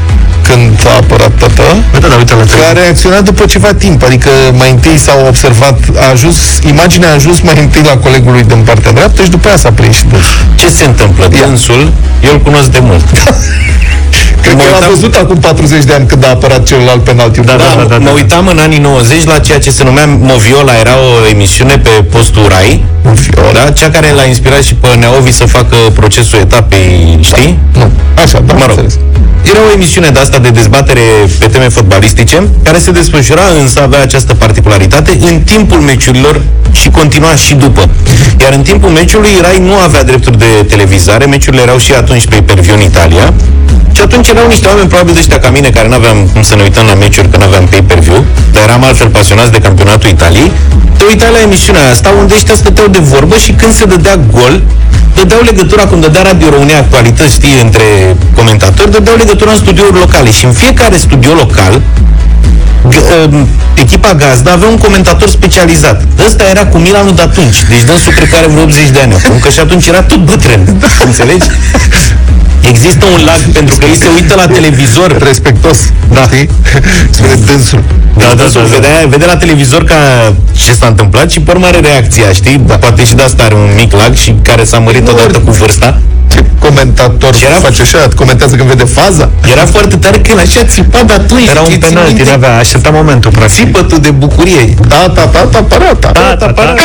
când a apărat tata, da, da, uite, că a reacționat după ceva timp, adică mai întâi s-au observat, a ajuns, imaginea a ajuns mai întâi la colegul lui din partea dreaptă și după aia s-a prins și dânsul. Ce se întâmplă? Dânsul, eu îl cunosc de mult. Cred că l-am văzut acum 40 de ani când a apărat celălalt penalti. Da, da, da, da, mă uitam în anii 90 la ceea ce se numea Moviola, era o emisiune pe postul Rai, da? cea care l-a inspirat și pe Neovi să facă procesul etapei, știi? Nu, așa, da, mă rog. înțeles. Era o emisiune de asta de dezbatere pe teme fotbalistice, care se desfășura, însă avea această particularitate în timpul meciurilor și continua și după. Iar în timpul meciului, Rai nu avea drepturi de televizare, meciurile erau și atunci pe per în Italia, și atunci erau niște oameni, probabil de ăștia ca mine, care nu aveam cum să ne uităm la meciuri, că nu aveam pay-per-view, dar eram altfel pasionați de campionatul Italiei, te uitai la emisiunea asta unde ăștia stăteau de vorbă și când se dădea gol, dădeau legătura, cum dădea Radio România actualități, știi, între comentatori, dădeau legătura în studiouri locale și în fiecare studio local g- uh, echipa gazdă avea un comentator specializat. Ăsta era cu Milanul de atunci. Deci dânsul cred că are vreo 80 de ani acum, că și atunci era tot bătrân. Înțelegi? Există un lag pentru că ei se uită la televizor. Respectos. Da. Știi? Spune dânsul. Da, da, da, vedea, vede la televizor ca ce s-a întâmplat și pe urmă are reacția, știi? Da. Poate și de asta are un mic lag și care s-a mărit odată cu vârsta. Ce comentator Și era- face așa? Comentează când vede faza? Era foarte tare că el așa țipa de atunci. Era un știi, ții penalti, minte? n-avea, aștepta momentul, practic. Țipătul de bucurie. Da, da, da, da, parata. Da, da, da.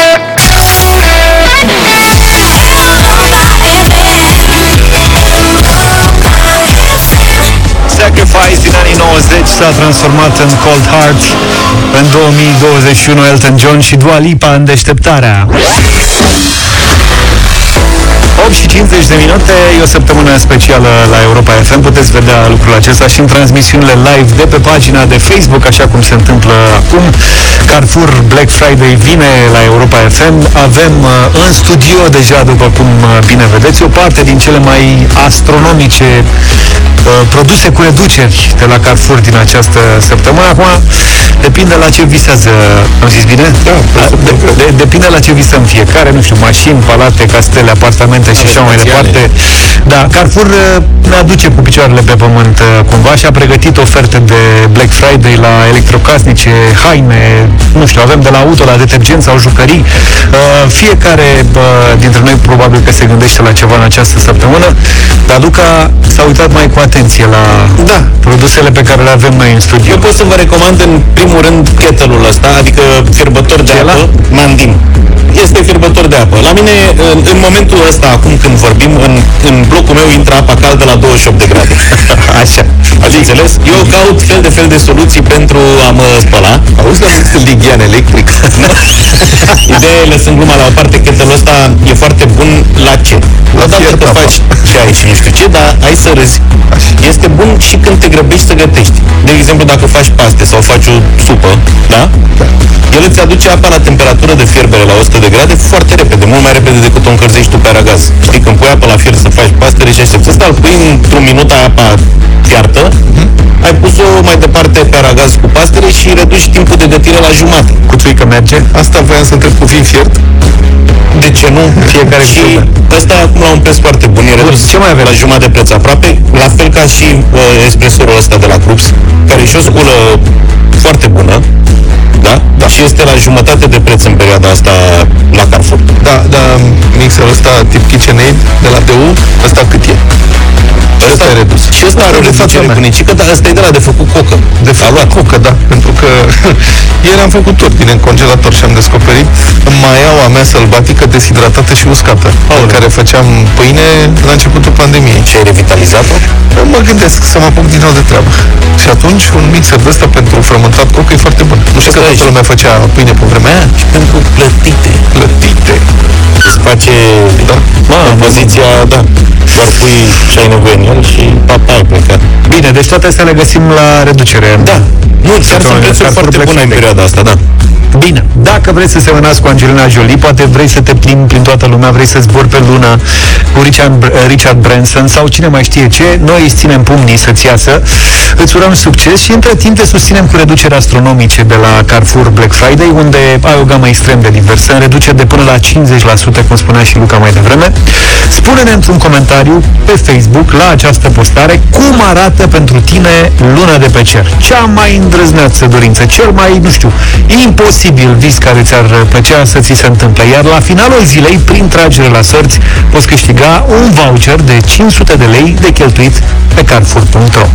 Sacrifice din anii 90 s-a transformat în Cold Heart. În 2021 Elton John și Dua Lipa în deșteptarea. 8 și 50 de minute, e o săptămână specială la Europa FM. Puteți vedea lucrul acesta și în transmisiunile live de pe pagina de Facebook, așa cum se întâmplă acum. Carrefour Black Friday vine la Europa FM. Avem uh, în studio deja, după cum uh, bine vedeți, o parte din cele mai astronomice uh, produse cu reduceri de la Carrefour din această săptămână. Acum, depinde la ce visează, am zis bine? Da, de, de, depinde la ce visăm fiecare, nu știu, mașini, palate, castele, apartamente și așa mai departe. Da, Carrefour uh, ne aduce cu picioarele pe pământ uh, cumva și a pregătit oferte de Black Friday la electrocasnice, haine, nu știu, avem de la auto la detergenți sau jucării. Uh, Fiecare uh, dintre noi probabil că se gândește la ceva în această săptămână, dar Luca s-a uitat mai cu atenție la Da. produsele pe care le avem noi în studio. Eu pot să vă recomand în primul rând ketelul ăsta, adică fierbător de apă, mandim. Este fierbător de apă. La mine, în, în momentul ăsta, acum când vorbim, în, în blocul meu intră apa caldă la 28 de grade. Așa. Ați înțeles? Eu caut fel de fel de soluții pentru a mă spăla. Auzi la lighean electric? Ideea e, lăsând gluma la o parte, ketelul ăsta e foarte bun la ce? La Odată fiert că apa. faci ceai și nu știu ce, dar ai să râzi. Este bun și când te grăbești să gătești. De exemplu, dacă faci paste sau faci o supă, da? El îți aduce apa la temperatură de fierbere la 100 de grade foarte repede, mult mai repede decât o încălzești tu pe aragaz. Știi, când pui apă la fier să faci pastele și aștepți ăsta, îl pui într-un minut ai apa fiartă, ai pus-o mai departe pe aragaz cu pastele și reduci timpul de gătire la jumate. Cu țuică merge? Asta voiam să întreb cu vin fiert. De ce nu? Fiecare și ăsta acum la un preț foarte bun, e redus Ce mai avem? la jumătate de preț aproape, la fel ca și uh, espresorul ăsta de la Krups, care e și o sculă foarte bună, da? da? Și este la jumătate de preț în perioada asta la Carrefour. Da, da, mixerul ăsta tip KitchenAid de la DU, ăsta cât e? Și ăsta e redus. Și ăsta are o de fața reducere mea. bunicică, dar ăsta e de la de făcut cocă. De făcut cocă, da, pentru că ieri am făcut tot din congelator și am descoperit maiaua mea sălbatică deshidratată și uscată, în care făceam pâine la începutul pandemiei. Și ai revitalizat-o? Mă gândesc să mă apuc din nou de treabă. Și atunci un mixer de ăsta pentru frământat cocă e foarte bun. Nu știu că toată lumea făcea pâine pe vremea aia? Și pentru plătite. Plătite. Îți face Da. mă, poziția, da, doar pui ce ai nevoie în el și papa ai plecat. Bine, deci toate astea le găsim la reducere. Da, nu, chiar sunt Săptămâna prețuri Carrefour foarte Black bune în Friday. perioada asta, da. Bine, dacă vrei să semănați cu Angelina Jolie, poate vrei să te plimbi prin toată lumea, vrei să zbori pe lună cu Richard, Br- Richard Branson sau cine mai știe ce, noi îți ținem pumnii să-ți iasă, îți urăm succes și între timp te susținem cu reduceri astronomice de la Carrefour Black Friday, unde ai o gamă extrem de diversă, în reduceri de până la 50%, cum spunea și Luca mai devreme. Spune-ne într-un comentariu pe Facebook la această postare cum arată pentru pentru tine luna de pe cer. Cea mai îndrăzneață dorință, cel mai, nu știu, imposibil vis care ți-ar plăcea să ți se întâmple. Iar la finalul zilei, prin tragere la sorți, poți câștiga un voucher de 500 de lei de cheltuit pe carrefour.ro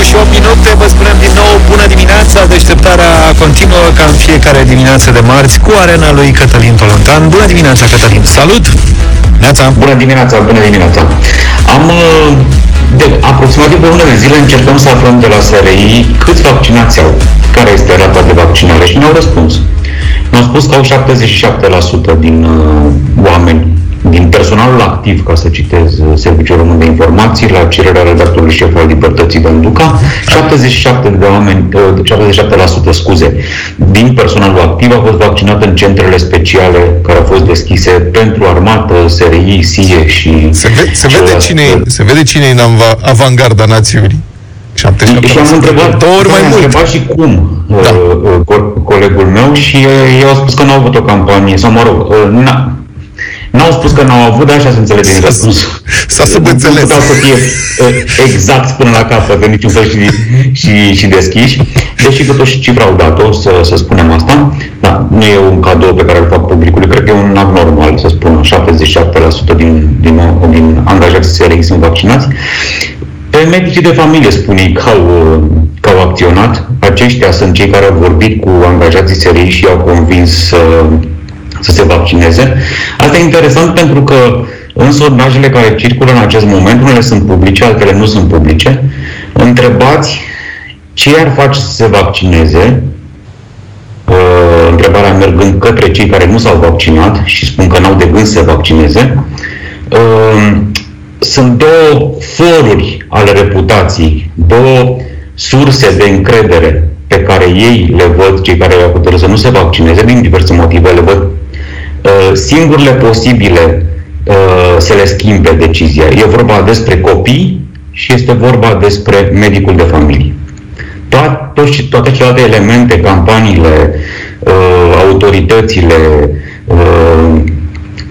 9 și 8 minute, vă spunem din nou bună dimineața, deșteptarea continuă ca în fiecare dimineață de marți cu arena lui Cătălin Tolontan. Bună dimineața, Cătălin! Salut! Neața! Bună dimineața, bună dimineața! Am uh, de aproximativ o lună de zile încercăm să aflăm de la SRI câți vaccinați au, care este rata de vaccinare și ne-au răspuns. Ne-au spus că au 77% din uh, oameni din personalul activ, ca să citez uh, Serviciul Român de Informații, la cererea redactorului șef al Libertății Dan Duca, 77 de oameni, uh, 77% scuze, din personalul activ a fost vaccinat în centrele speciale care au fost deschise pentru armată, SRI, SIE și... Se, ve- se, vede, cine, se vede cine e în ava- avangarda națiunii. 77%. Și am întrebat, Două ori mai am mult. întrebat și cum da. uh, uh, co- colegul meu și uh, ei au spus că nu au avut o campanie, sau mă rog, uh, n-a, N-au spus că n-au avut, dar așa se înțelege din răspuns. S-a subînțeles. Nu puteau să fie uh, exact până la capăt, în niciun fel și, și, și deschiși. Deși totuși cifra au dat-o, să, să spunem asta. Da, nu e un cadou pe care îl fac publicului, cred că e un abnormal, să spun, 77% din, din, din angajații SRI sunt vaccinați. Pe medicii de familie, spune ei, că au, uh, că au acționat. Aceștia sunt cei care au vorbit cu angajații SRI și i-au convins să, să se vaccineze. Asta e interesant pentru că în sondajele care circulă în acest moment, unele sunt publice, altele nu sunt publice, întrebați ce ar face să se vaccineze, uh, întrebarea mergând către cei care nu s-au vaccinat și spun că n-au de gând să se vaccineze, uh, sunt două foruri ale reputației, două surse de încredere pe care ei le văd, cei care au hotărât să nu se vaccineze, din diverse motive, le văd uh, singurele posibile uh, să le schimbe decizia. E vorba despre copii și este vorba despre medicul de familie. Toate, toți- toate celelalte elemente, campaniile, uh, autoritățile, uh,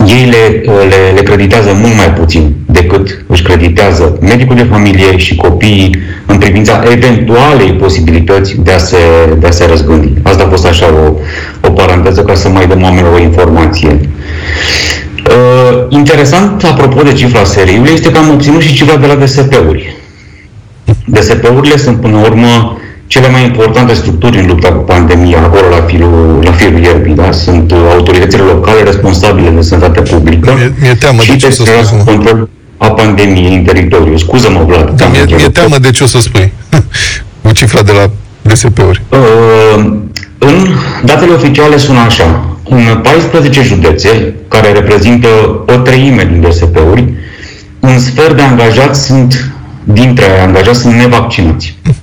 ei le, le, le creditează mult mai puțin decât își creditează medicul de familie și copiii în privința eventualei posibilități de a se, de a se răzgândi. Asta a fost așa o, o paranteză ca să mai dăm oamenilor o informație. Uh, interesant, apropo de cifra seriului, este că am obținut și cifra de la DSP-uri. DSP-urile sunt până la urmă cele mai importante structuri în lupta cu pandemia, acolo la firul, la firul ierbii, da? Sunt uh, autoritățile locale responsabile de sănătate publică Mi-e, mi-e teamă și de ce o să de spui. control a pandemiei în teritoriu. Scuză-mă, Vlad. Da, mi-e, mi-e teamă de ce o să spui. cu cifra de la DSP-uri. Uh, în datele oficiale sunt așa. În 14 județe, care reprezintă o treime din DSP-uri, un sfert de angajați sunt, dintre angajați sunt nevaccinați.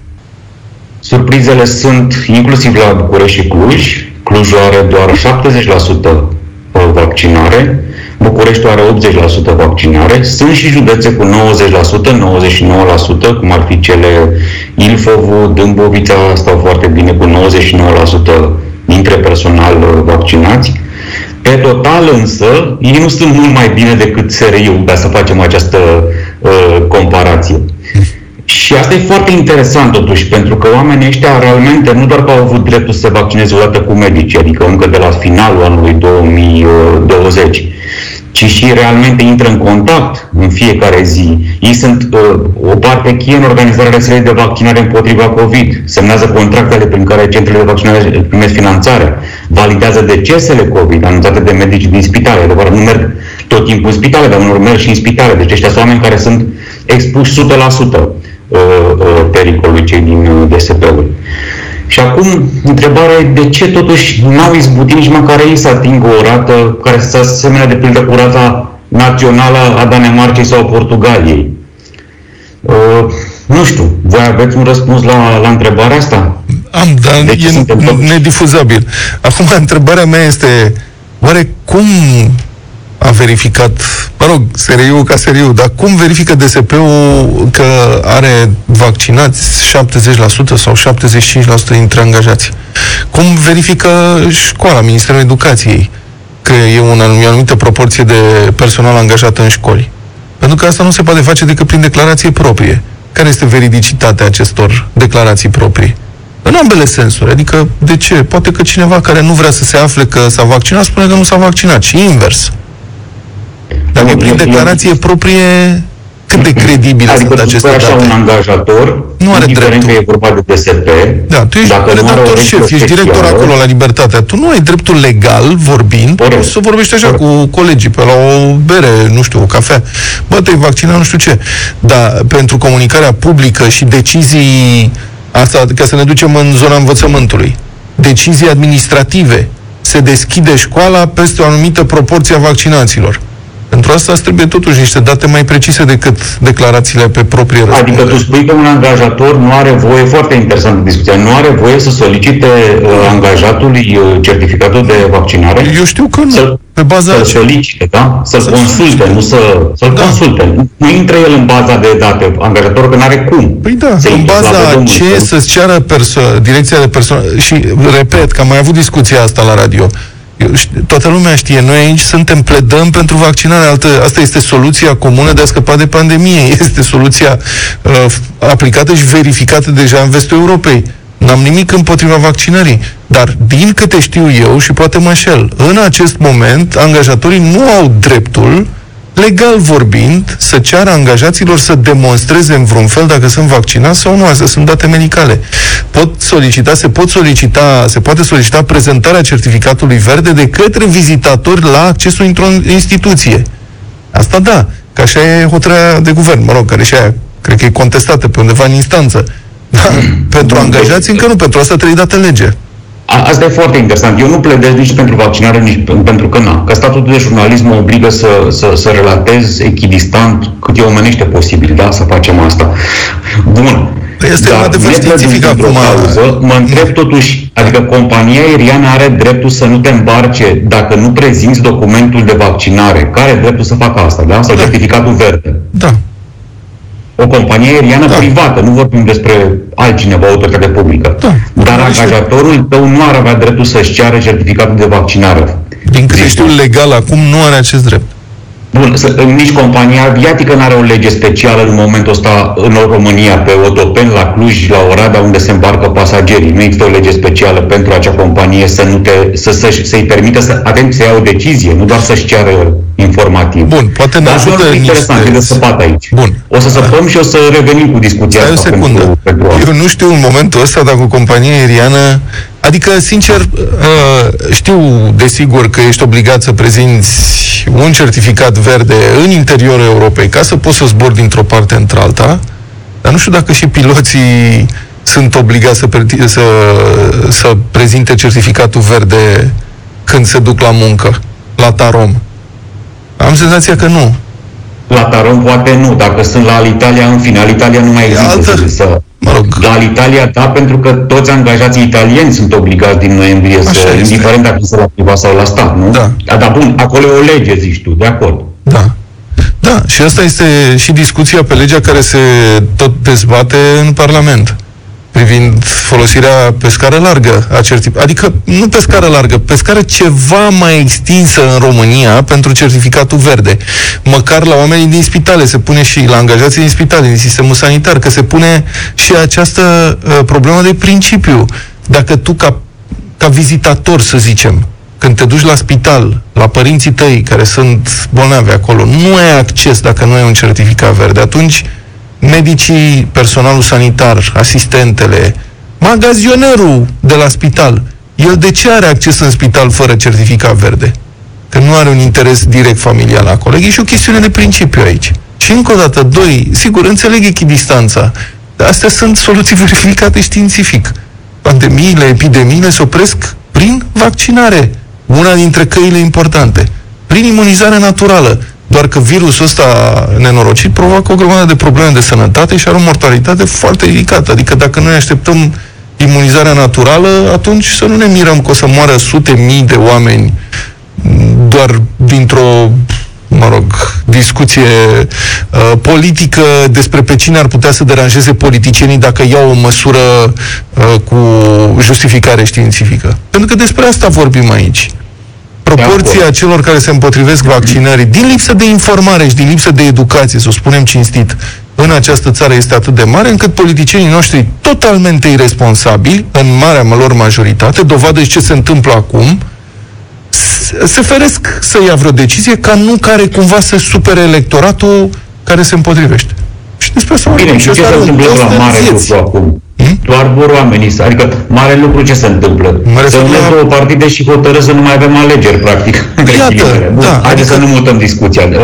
Surprizele sunt inclusiv la București și Cluj. Clujul are doar 70% vaccinare, Bucureștiul are 80% vaccinare. Sunt și județe cu 90%, 99%, cum ar fi cele Ilfovul, Dâmbovița, stau foarte bine cu 99% dintre personal uh, vaccinați. Pe total însă, ei nu sunt mult mai bine decât SRI-ul, ca să facem această uh, comparație. Și asta e foarte interesant totuși, pentru că oamenii ăștia realmente nu doar că au avut dreptul să se vaccineze odată cu medici, adică încă de la finalul anului 2020, ci și realmente intră în contact în fiecare zi. Ei sunt uh, o parte cheie în organizarea rețelei de vaccinare împotriva COVID, semnează contractele prin care centrele de vaccinare primesc finanțare, validează decesele COVID anunțate de medici din spitale. Adevărat, nu merg tot timpul în spitale, dar unor merg și în spitale. Deci ăștia sunt oameni care sunt expuși 100% uh, uh, pericolului cei din uh, DSP-uri. Și acum, întrebarea e de ce totuși n-au izbutit nici măcar ei să atingă o rată care să se asemene de pildă cu rata națională a Danemarcei sau a Portugaliei. Uh, nu știu, voi aveți un răspuns la, la întrebarea asta? Am, dar De ce e suntem totuși- nedifuzabil. Acum, întrebarea mea este, oare cum a verificat, mă rog, SRI-ul ca SRI-ul, dar cum verifică DSP-ul că are vaccinați 70% sau 75% dintre angajați? Cum verifică școala, Ministerul Educației? că e un anum- o anumită proporție de personal angajat în școli. Pentru că asta nu se poate face decât prin declarație proprie. Care este veridicitatea acestor declarații proprii? În ambele sensuri. Adică, de ce? Poate că cineva care nu vrea să se afle că s-a vaccinat spune că nu s-a vaccinat. Și invers. Dacă Nu, prin eu- eu- declarație proprie, cât de credibile Adică sunt tu aceste spui așa date? un angajator, Nu are indiferent că e vorba de DSP, Da, tu ești dacă nu are o redactor legă șef, ești director specială, acolo la Libertatea. Tu nu ai dreptul legal, vorbind, poți să vorbești așa cu colegii pe la o bere, nu știu, o cafea. Bă, te-ai vaccinat, nu știu ce. Dar pentru comunicarea publică și decizii, asta ca să ne ducem în zona învățământului, decizii administrative, se deschide școala peste o anumită proporție a vaccinaților. Pentru asta îți trebuie totuși niște date mai precise decât declarațiile pe proprie răspundere. Adică tu spui că un angajator nu are voie, foarte interesantă discuția, nu are voie să solicite uh, angajatului uh, certificatul de vaccinare? Eu știu că nu. Să, pe baza să solicite, da? Să-l consulte, nu să, să-l da. consulte. Nu- Nu intră el în baza de date, angajatorul că nu are cum. Păi da, să în intre, slavă baza Domnului, ce să- să-ți ceară perso- direcția de persoană și repet că am mai avut discuția asta la radio. Eu, șt- toată lumea știe, noi aici suntem pledăm pentru vaccinare. Altă, asta este soluția comună de a scăpa de pandemie. Este soluția uh, aplicată și verificată deja în vestul Europei. N-am nimic împotriva vaccinării. Dar, din câte știu eu, și poate mă înșel, în acest moment, angajatorii nu au dreptul legal vorbind, să ceară angajaților să demonstreze în vreun fel dacă sunt vaccinați sau nu. Astea sunt date medicale. Pot solicita, se pot solicita, se poate solicita prezentarea certificatului verde de către vizitatori la accesul într-o instituție. Asta da, că așa e hotărârea de guvern, mă rog, care și aia cred că e contestată pe undeva în instanță. Da, pentru angajați încă nu, pentru asta trebuie dată lege. A, asta e foarte interesant. Eu nu pledez nici pentru vaccinare, nici pe- pentru că na. Că statutul de jurnalism mă obligă să, să, să relatez echidistant cât e omenește posibil, da? Să facem asta. Bun. Păi este un adevăr științific acum. Cauză, mă întreb totuși, adică compania aeriană are dreptul să nu te îmbarce dacă nu prezinți documentul de vaccinare. Care are dreptul să facă asta, da? Sau certificatul verde. Da. O companie aeriană privată, nu vorbim despre altcineva, o autoritate publică. Da. Dar angajatorul tău nu ar avea dreptul să-și ceară certificatul de vaccinare. Din câte știu legal acum, nu are acest drept. Bun, să, nici compania aviatică nu are o lege specială în momentul ăsta în România, pe Otopen, la Cluj, la Oradea, unde se îmbarcă pasagerii. Nu există o lege specială pentru acea companie să nu te, să, să, să-i permită să, atent, să ia o decizie, nu doar să-și ceară informativ. Bun, poate ne Dar ajută doar interesant, niște- e de săpat aici. Bun. O să săpăm și o să revenim cu discuția Stai o asta secundă. pentru, pentru asta. Eu nu știu în momentul ăsta dacă o companie aeriană... Adică, sincer, uh, știu desigur că ești obligat să prezinți un certificat verde în interiorul Europei ca să poți să zbori dintr-o parte într-alta, dar nu știu dacă și piloții sunt obligați să, pre- să, să prezinte certificatul verde când se duc la muncă, la Tarom. Am senzația că nu. La Taron poate nu, dacă sunt la Alitalia, în fine, Alitalia nu mai există. Altă... Să, mă rog. La Alitalia, da, pentru că toți angajații italieni sunt obligați din noiembrie să, Așa este. indiferent dacă sunt la privat sau la stat, nu? Da. Dar bun, acolo e o lege, zici tu, de acord. Da. Da, și asta este și discuția pe legea care se tot dezbate în Parlament privind folosirea pe scară largă a certific- Adică nu pe scară largă, pe scară ceva mai extinsă în România pentru certificatul verde. Măcar la oamenii din spitale se pune și la angajații din spitale, din sistemul sanitar, că se pune și această uh, problemă de principiu. Dacă tu ca, ca vizitator, să zicem, când te duci la spital, la părinții tăi care sunt bolnavi acolo, nu ai acces dacă nu ai un certificat verde, atunci medicii, personalul sanitar, asistentele, magazionerul de la spital, el de ce are acces în spital fără certificat verde? Că nu are un interes direct familial acolo. E și o chestiune de principiu aici. Și încă o dată, doi, sigur, înțeleg echidistanța, dar astea sunt soluții verificate științific. Pandemiile, epidemiile se opresc prin vaccinare. Una dintre căile importante. Prin imunizare naturală. Doar că virusul ăsta nenorocit provoacă o grămadă de probleme de sănătate și are o mortalitate foarte ridicată. Adică dacă noi așteptăm imunizarea naturală, atunci să nu ne mirăm că o să moară sute mii de oameni doar dintr-o mă rog, discuție uh, politică despre pe cine ar putea să deranjeze politicienii dacă iau o măsură uh, cu justificare științifică. Pentru că despre asta vorbim aici. Proporția celor care se împotrivesc vaccinării, din lipsă de informare și din lipsă de educație, să o spunem cinstit, în această țară este atât de mare încât politicienii noștri totalmente irresponsabili, în marea lor majoritate, dovadă ce se întâmplă acum, s- se feresc să ia vreo decizie ca nu care cumva să supere electoratul care se împotrivește. Și despre asta Bine, vorbim. și ce ăsta se are un întâmplă rost la de mare vieți. lucru acum? Doar vor oamenii, să- adică mare lucru ce se întâmplă? Să unesc două partide și hotără să nu mai avem alegeri, practic. între Iată, ghilimele. Bun, da, haideți adică- să nu mutăm discuția. Uh,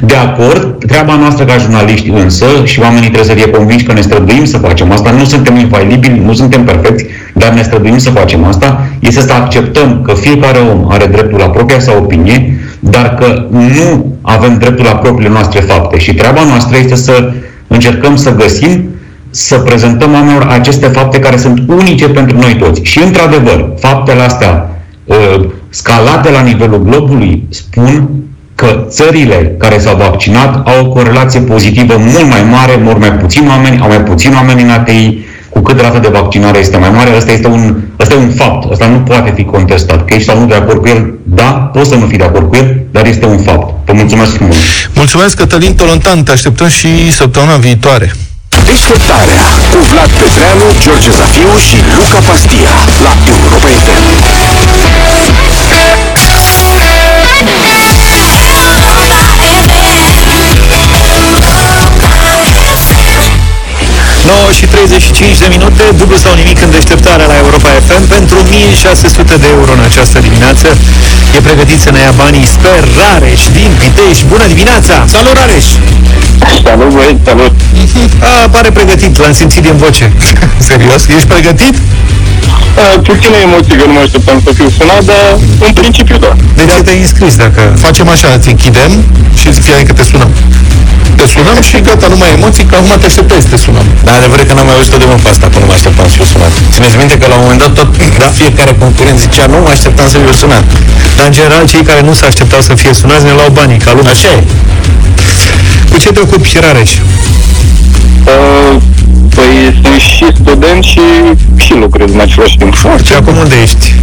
De acord, treaba noastră ca jurnaliști însă, și oamenii trebuie să fie convinși că ne străduim să facem asta, nu suntem infailibili, nu suntem perfecți, dar ne străduim să facem asta, este să acceptăm că fiecare om are dreptul la propria sa opinie, dar că nu avem dreptul la propriile noastre fapte. Și treaba noastră este să încercăm să găsim să prezentăm oamenilor aceste fapte care sunt unice pentru noi toți. Și, într-adevăr, faptele astea uh, scalate la nivelul globului spun că țările care s-au vaccinat au o corelație pozitivă mult mai mare, mult mai puțin oameni, au mai puțin oameni în ATI, cu cât rata de vaccinare este mai mare, ăsta este un, ăsta e un fapt, ăsta nu poate fi contestat. Că ești sau nu de acord cu el, da, poți să nu fii de acord cu el, dar este un fapt. Vă mulțumesc mult! Mulțumesc, Cătălin Tolontan, te așteptăm și săptămâna viitoare. Deșteptarea cu Vlad Petreanu, George Zafiu și Luca Pastia la Europa FM. 9 și 35 de minute, dublu sau nimic în deșteptarea la Europa FM pentru 1600 de euro în această dimineață. E pregătit să ne ia banii Sper Rareș din Pitești. Bună dimineața! Salut, Rareș! Salut, băieți, salut! A, pare pregătit, l-am simțit din voce. Serios? Ești pregătit? Uh, puține emoții, că nu mă așteptam să fiu sunat, dar în principiu da. De ce te-ai înscris dacă... Facem așa, îți închidem și îți fie că te sunăm. Te sunăm și gata, nu mai ai emoții, că acum te așteptai să te sunăm. Da, adevărat că n-am mai auzit-o de mult pe asta, că nu mă așteptam să fiu sunat. Țineți minte că la un moment dat tot da. fiecare concurent zicea nu mă așteptam să fiu sunat. Dar în general cei care nu se așteptau să fie sunați ne luau banii, ca lumea. Așa e. Cu ce te ocupi, Rareș? Uh, păi sunt și student și, și lucrez în același timp. Și acum unde ești?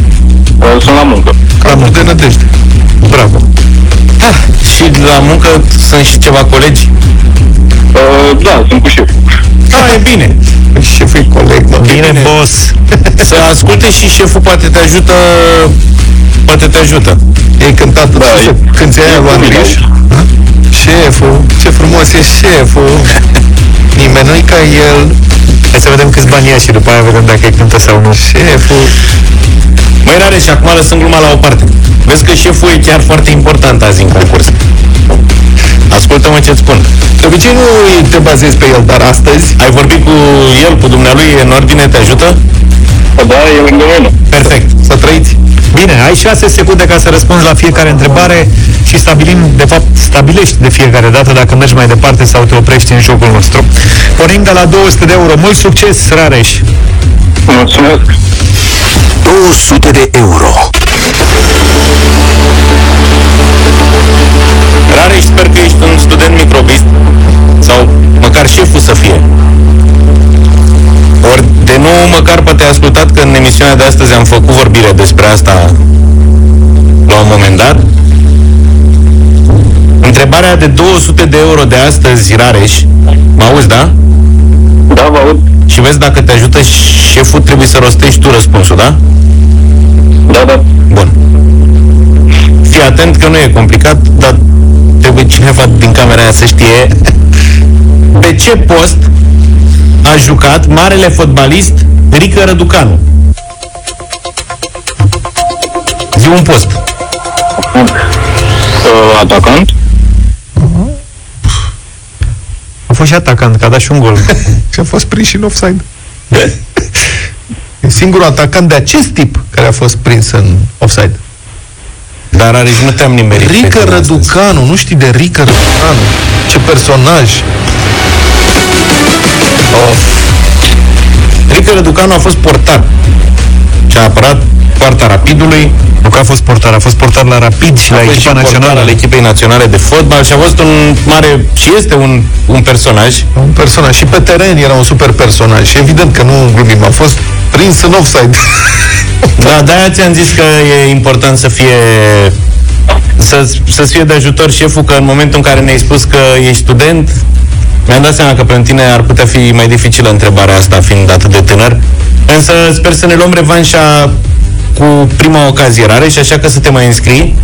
Uh, sunt la muncă. Ca de nădejde. Bravo. Ah, și la muncă sunt și ceva colegi? Uh, da, sunt cu șef. Ah, e bine. Șeful e coleg, mă. Bine, boss. Să asculte și șeful poate te ajută poate te ajută. Ei cântat da, e, când ți-ai lui Andriș? Șeful, ce frumos e șeful. Nimeni nu-i ca el. Hai să vedem câți bani ia și după aia vedem dacă îi cântă sau nu. Șeful. Măi, Rare, și acum lăsăm gluma la o parte. Vezi că șeful e chiar foarte important azi în concurs. Ascultă-mă ce-ți spun. De obicei nu te bazezi pe el, dar astăzi... Ai vorbit cu el, cu dumnealui, e în ordine, te ajută? Da, e lângă mine. Perfect. Să trăiți. Bine, ai 6 secunde ca să răspunzi la fiecare întrebare și stabilim, de fapt, stabilești de fiecare dată dacă mergi mai departe sau te oprești în jocul nostru. Pornim de la 200 de euro. Mult succes, Rareș! Mulțumesc! 200 de euro. Emisiunea de astăzi am făcut vorbire despre asta la un moment dat. Întrebarea de 200 de euro de astăzi, Rareș, mă auzi, da? Da, vă aud. Și vezi dacă te ajută șeful, trebuie să rostești tu răspunsul, da? Da, da. Bun. Fii atent că nu e complicat, dar trebuie cineva din camera aia să știe pe ce post a jucat marele fotbalist Rică Răducanu. Zi un post. Uh, atacant? A fost și atacant, că a dat și un gol. și a fost prins și în offside. e singurul atacant de acest tip care a fost prins în offside. Dar are nu te-am nimerit. pe Rică tine Răducanu, nu știi de Rică Răducanu? Ce personaj! Oh. Rică Răducanu a fost portar și a apărat poarta Rapidului. Nu că a fost portar, a fost portar la Rapid și a la fost echipa și portar națională. al echipei naționale de fotbal și a fost un mare și este un, un personaj. Un personaj. Și pe teren era un super personaj. Și evident că nu glumim, a fost prins în offside. Da, de-aia ți-am zis că e important să fie să, să-ți fie de ajutor șeful că în momentul în care ne-ai spus că ești student mi-am dat seama că pentru tine ar putea fi mai dificilă întrebarea asta fiind atât de tânăr însă sper să ne luăm revanșa cu prima ocazie rare și așa că să te mai înscrii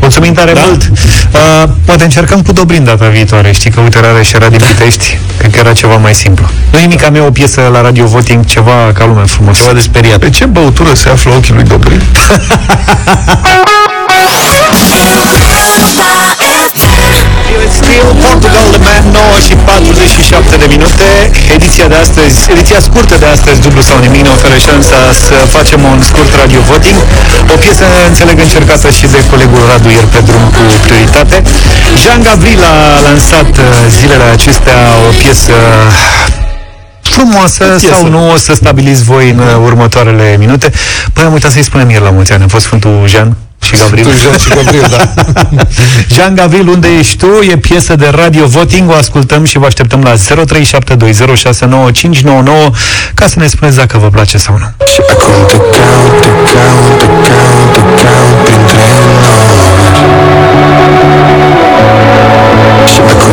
Mulțumim tare da? mult! Uh, poate încercăm cu Dobrin data viitoare. Știi că uite rare și era din Pitești. Cred că era ceva mai simplu. Nu nimic mea o piesă la Radio Voting, ceva ca lumea frumos. Ceva de speriat. Pe ce băutură se află ochii lui Dobrin? Steel, Portugal The Man, 9 și 47 de minute. Ediția de astăzi, ediția scurtă de astăzi, dublu sau nimic, ne oferă șansa să facem un scurt radio voting. O piesă, înțeleg, încercată și de colegul Radu ieri pe drum cu prioritate. Jean Gavril a lansat uh, zilele acestea o piesă frumoasă sau nu, o să stabiliți voi în uh, următoarele minute. Păi am uitat să-i spunem ieri la mulți ani, a fost Sfântul Jean și Gabriel. Jean și Gabriel, da. Jean Gavril, unde ești tu? E piesă de radio voting, o ascultăm și vă așteptăm la 0372069599 ca să ne spuneți dacă vă place sau nu. Și acum te caut, te caut, te caut, te caut printre noi Și acum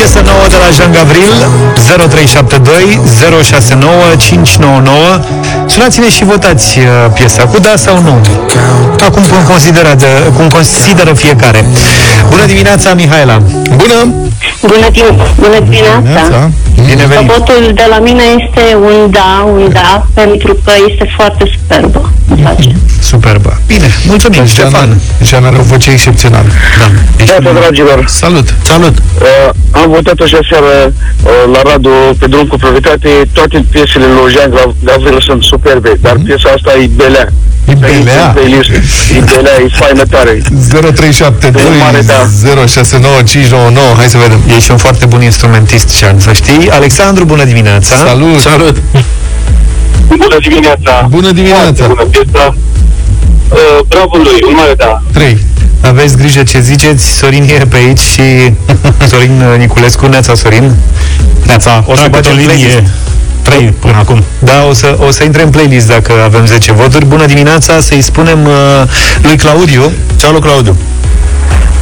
Piesă nouă de la Jean Gavril 0372 069 599 Sunați-ne și votați uh, piesa cu da sau nu Acum cum consideră, de, cum consideră fiecare Bună dimineața, Mihaela Bună! Bună, dim- bună dimineața! Bine venit! Votul de la mine este un da, un da, pentru că este foarte superbă. Face. Superbă. Bine, mulțumim, Ștefan. Jean are o voce excepțională. Da. Salut, dragilor! Salut! Salut! Uh, am votat așa seară uh, la Radu pe drum cu prioritate. Toate piesele lui Jean Gav- Gavril sunt superbe, dar piesa asta e belea. E belea? E belea, e faină tare. 0372 069599 Hai să vedem. Ești un foarte bun instrumentist, Jean, să știi. Alexandru, bună dimineața! Salut! Salut! Bună dimineața! Bună dimineața! Bună piesă! Uh, bravo lui, un mare da! 3 Aveți grijă ce ziceți, Sorin e pe aici și Sorin uh, Niculescu, Neața Sorin. Neața, o să trag bagem o linie playlist. 3 până acum. Da, o să, o să intre în playlist dacă avem 10 voturi. Bună dimineața, să-i spunem uh, lui Claudiu. Ceau, lui Claudiu.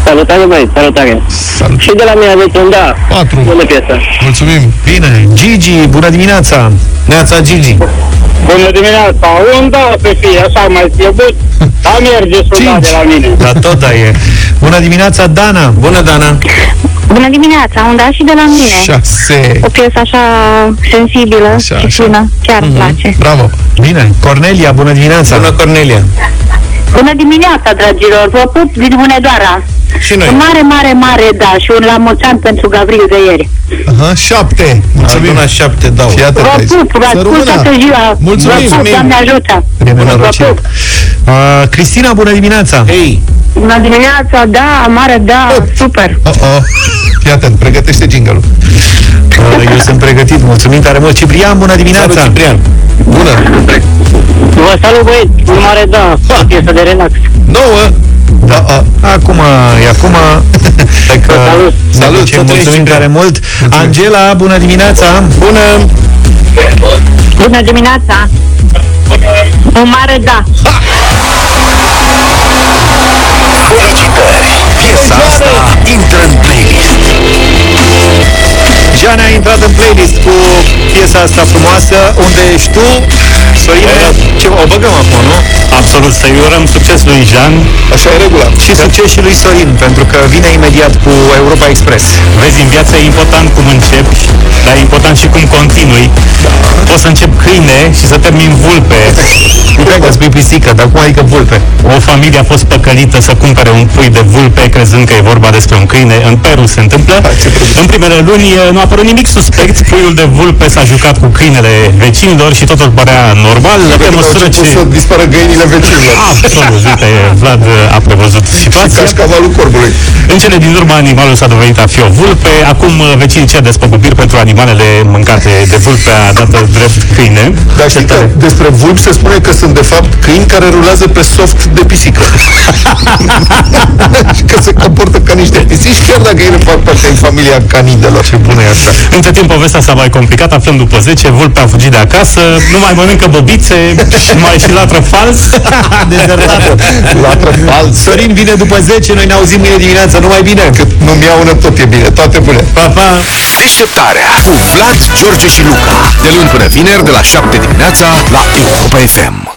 Salutare, băieți, salutare. Salut. Și de la mine aveți un da. 4 Bună piesă. Mulțumim! Bine, Gigi, bună dimineața. Neața Gigi. Bună dimineața! Un da pe fie, așa mai pierdut, dar merge soldat de la mine. Da, tot da e. Bună dimineața, Dana. Bună, Dana! Bună dimineața, un da și de la mine. 6 O piesă așa sensibilă Așa, și așa. fină. Chiar îmi place. Bravo! Bine, Cornelia, bună dimineața. Bună, Cornelia! Bună dimineața, dragilor! Vă pup din Hunedoara. Și noi. Un mare, mare, mare da și un la mulți ani pentru Gavril de ieri. Aha, 7 Mulțumim! Aduna 7 dau. Fii atent Vă aici. pup, vă Să ascult rămână. toată ziua. Mulțumim. Vă pup, Doamne ajută! Bine, Vă nenorocire. pup. Uh, Cristina, bună dimineața. Hei! Bună dimineața, da, mare da, super. Oh, oh. Fii atent, pregătește jingle-ul. Uh, eu sunt pregătit, mulțumim tare mult. Ciprian, bună dimineața. Salut, Ciprian! Bună! Vă salut, băieți, un mare da, o piesă de relax. 9 da, a, Acum, e acum. Hai că Salut. Salut, ne ducem, să mulțumim trăiești, tare mult. Angela, bună dimineața. Bună! Bună dimineața! Un mare da. Felicitări! Piesa asta intră în playlist. Jean a intrat în playlist cu piesa asta frumoasă, unde ești tu, Sorine, ce, o băgăm acum, nu? Absolut, să-i urăm succes lui Jean. Așa e regula. Și succes și lui Sorin, pentru că vine imediat cu Europa Express. Vezi, în viață e important cum începi, dar e important și cum continui. Poți să încep câine și să termin vulpe. Nu cred că spui pisică, dar cum adică vulpe? O familie a fost păcălită să cumpere un pui de vulpe, crezând că e vorba despre un câine. În Peru se întâmplă. În primele luni eh, nu a apărut nimic suspect. Puiul de vulpe s-a jucat cu câinele vecinilor și totul părea normal. Pe măsură ce... să dispară găinile vecinilor. Absolut, uite, Vlad eh, a prevăzut situația. Cașcavalul corbului. În cele din urmă, animalul s-a dovedit a fi o vulpe. Acum uh, vecinii cer despăgubiri pentru animalele mâncate de vulpe a dată drept câine. Dar știi că despre vulpi se spune că sunt de fapt câini care rulează pe soft de pisică. și că se comportă ca niște pisici, chiar dacă ele fac parte din familia canidelor. Ce bună e asta. Între timp, povestea s-a mai complicat, aflăm după 10, vulpea a fugit de acasă, nu mai mănâncă bobițe și mai și latră fals. Dezertată. Latră fals. Sorin vine după 10, noi ne auzim mâine dimineață, numai bine. Cât nu-mi iau una, tot e bine. Toate bune. Pa, pa! Deșteptarea cu Vlad, George și Luca. De luni până vineri, de la 7 dimineața, la Europa FM.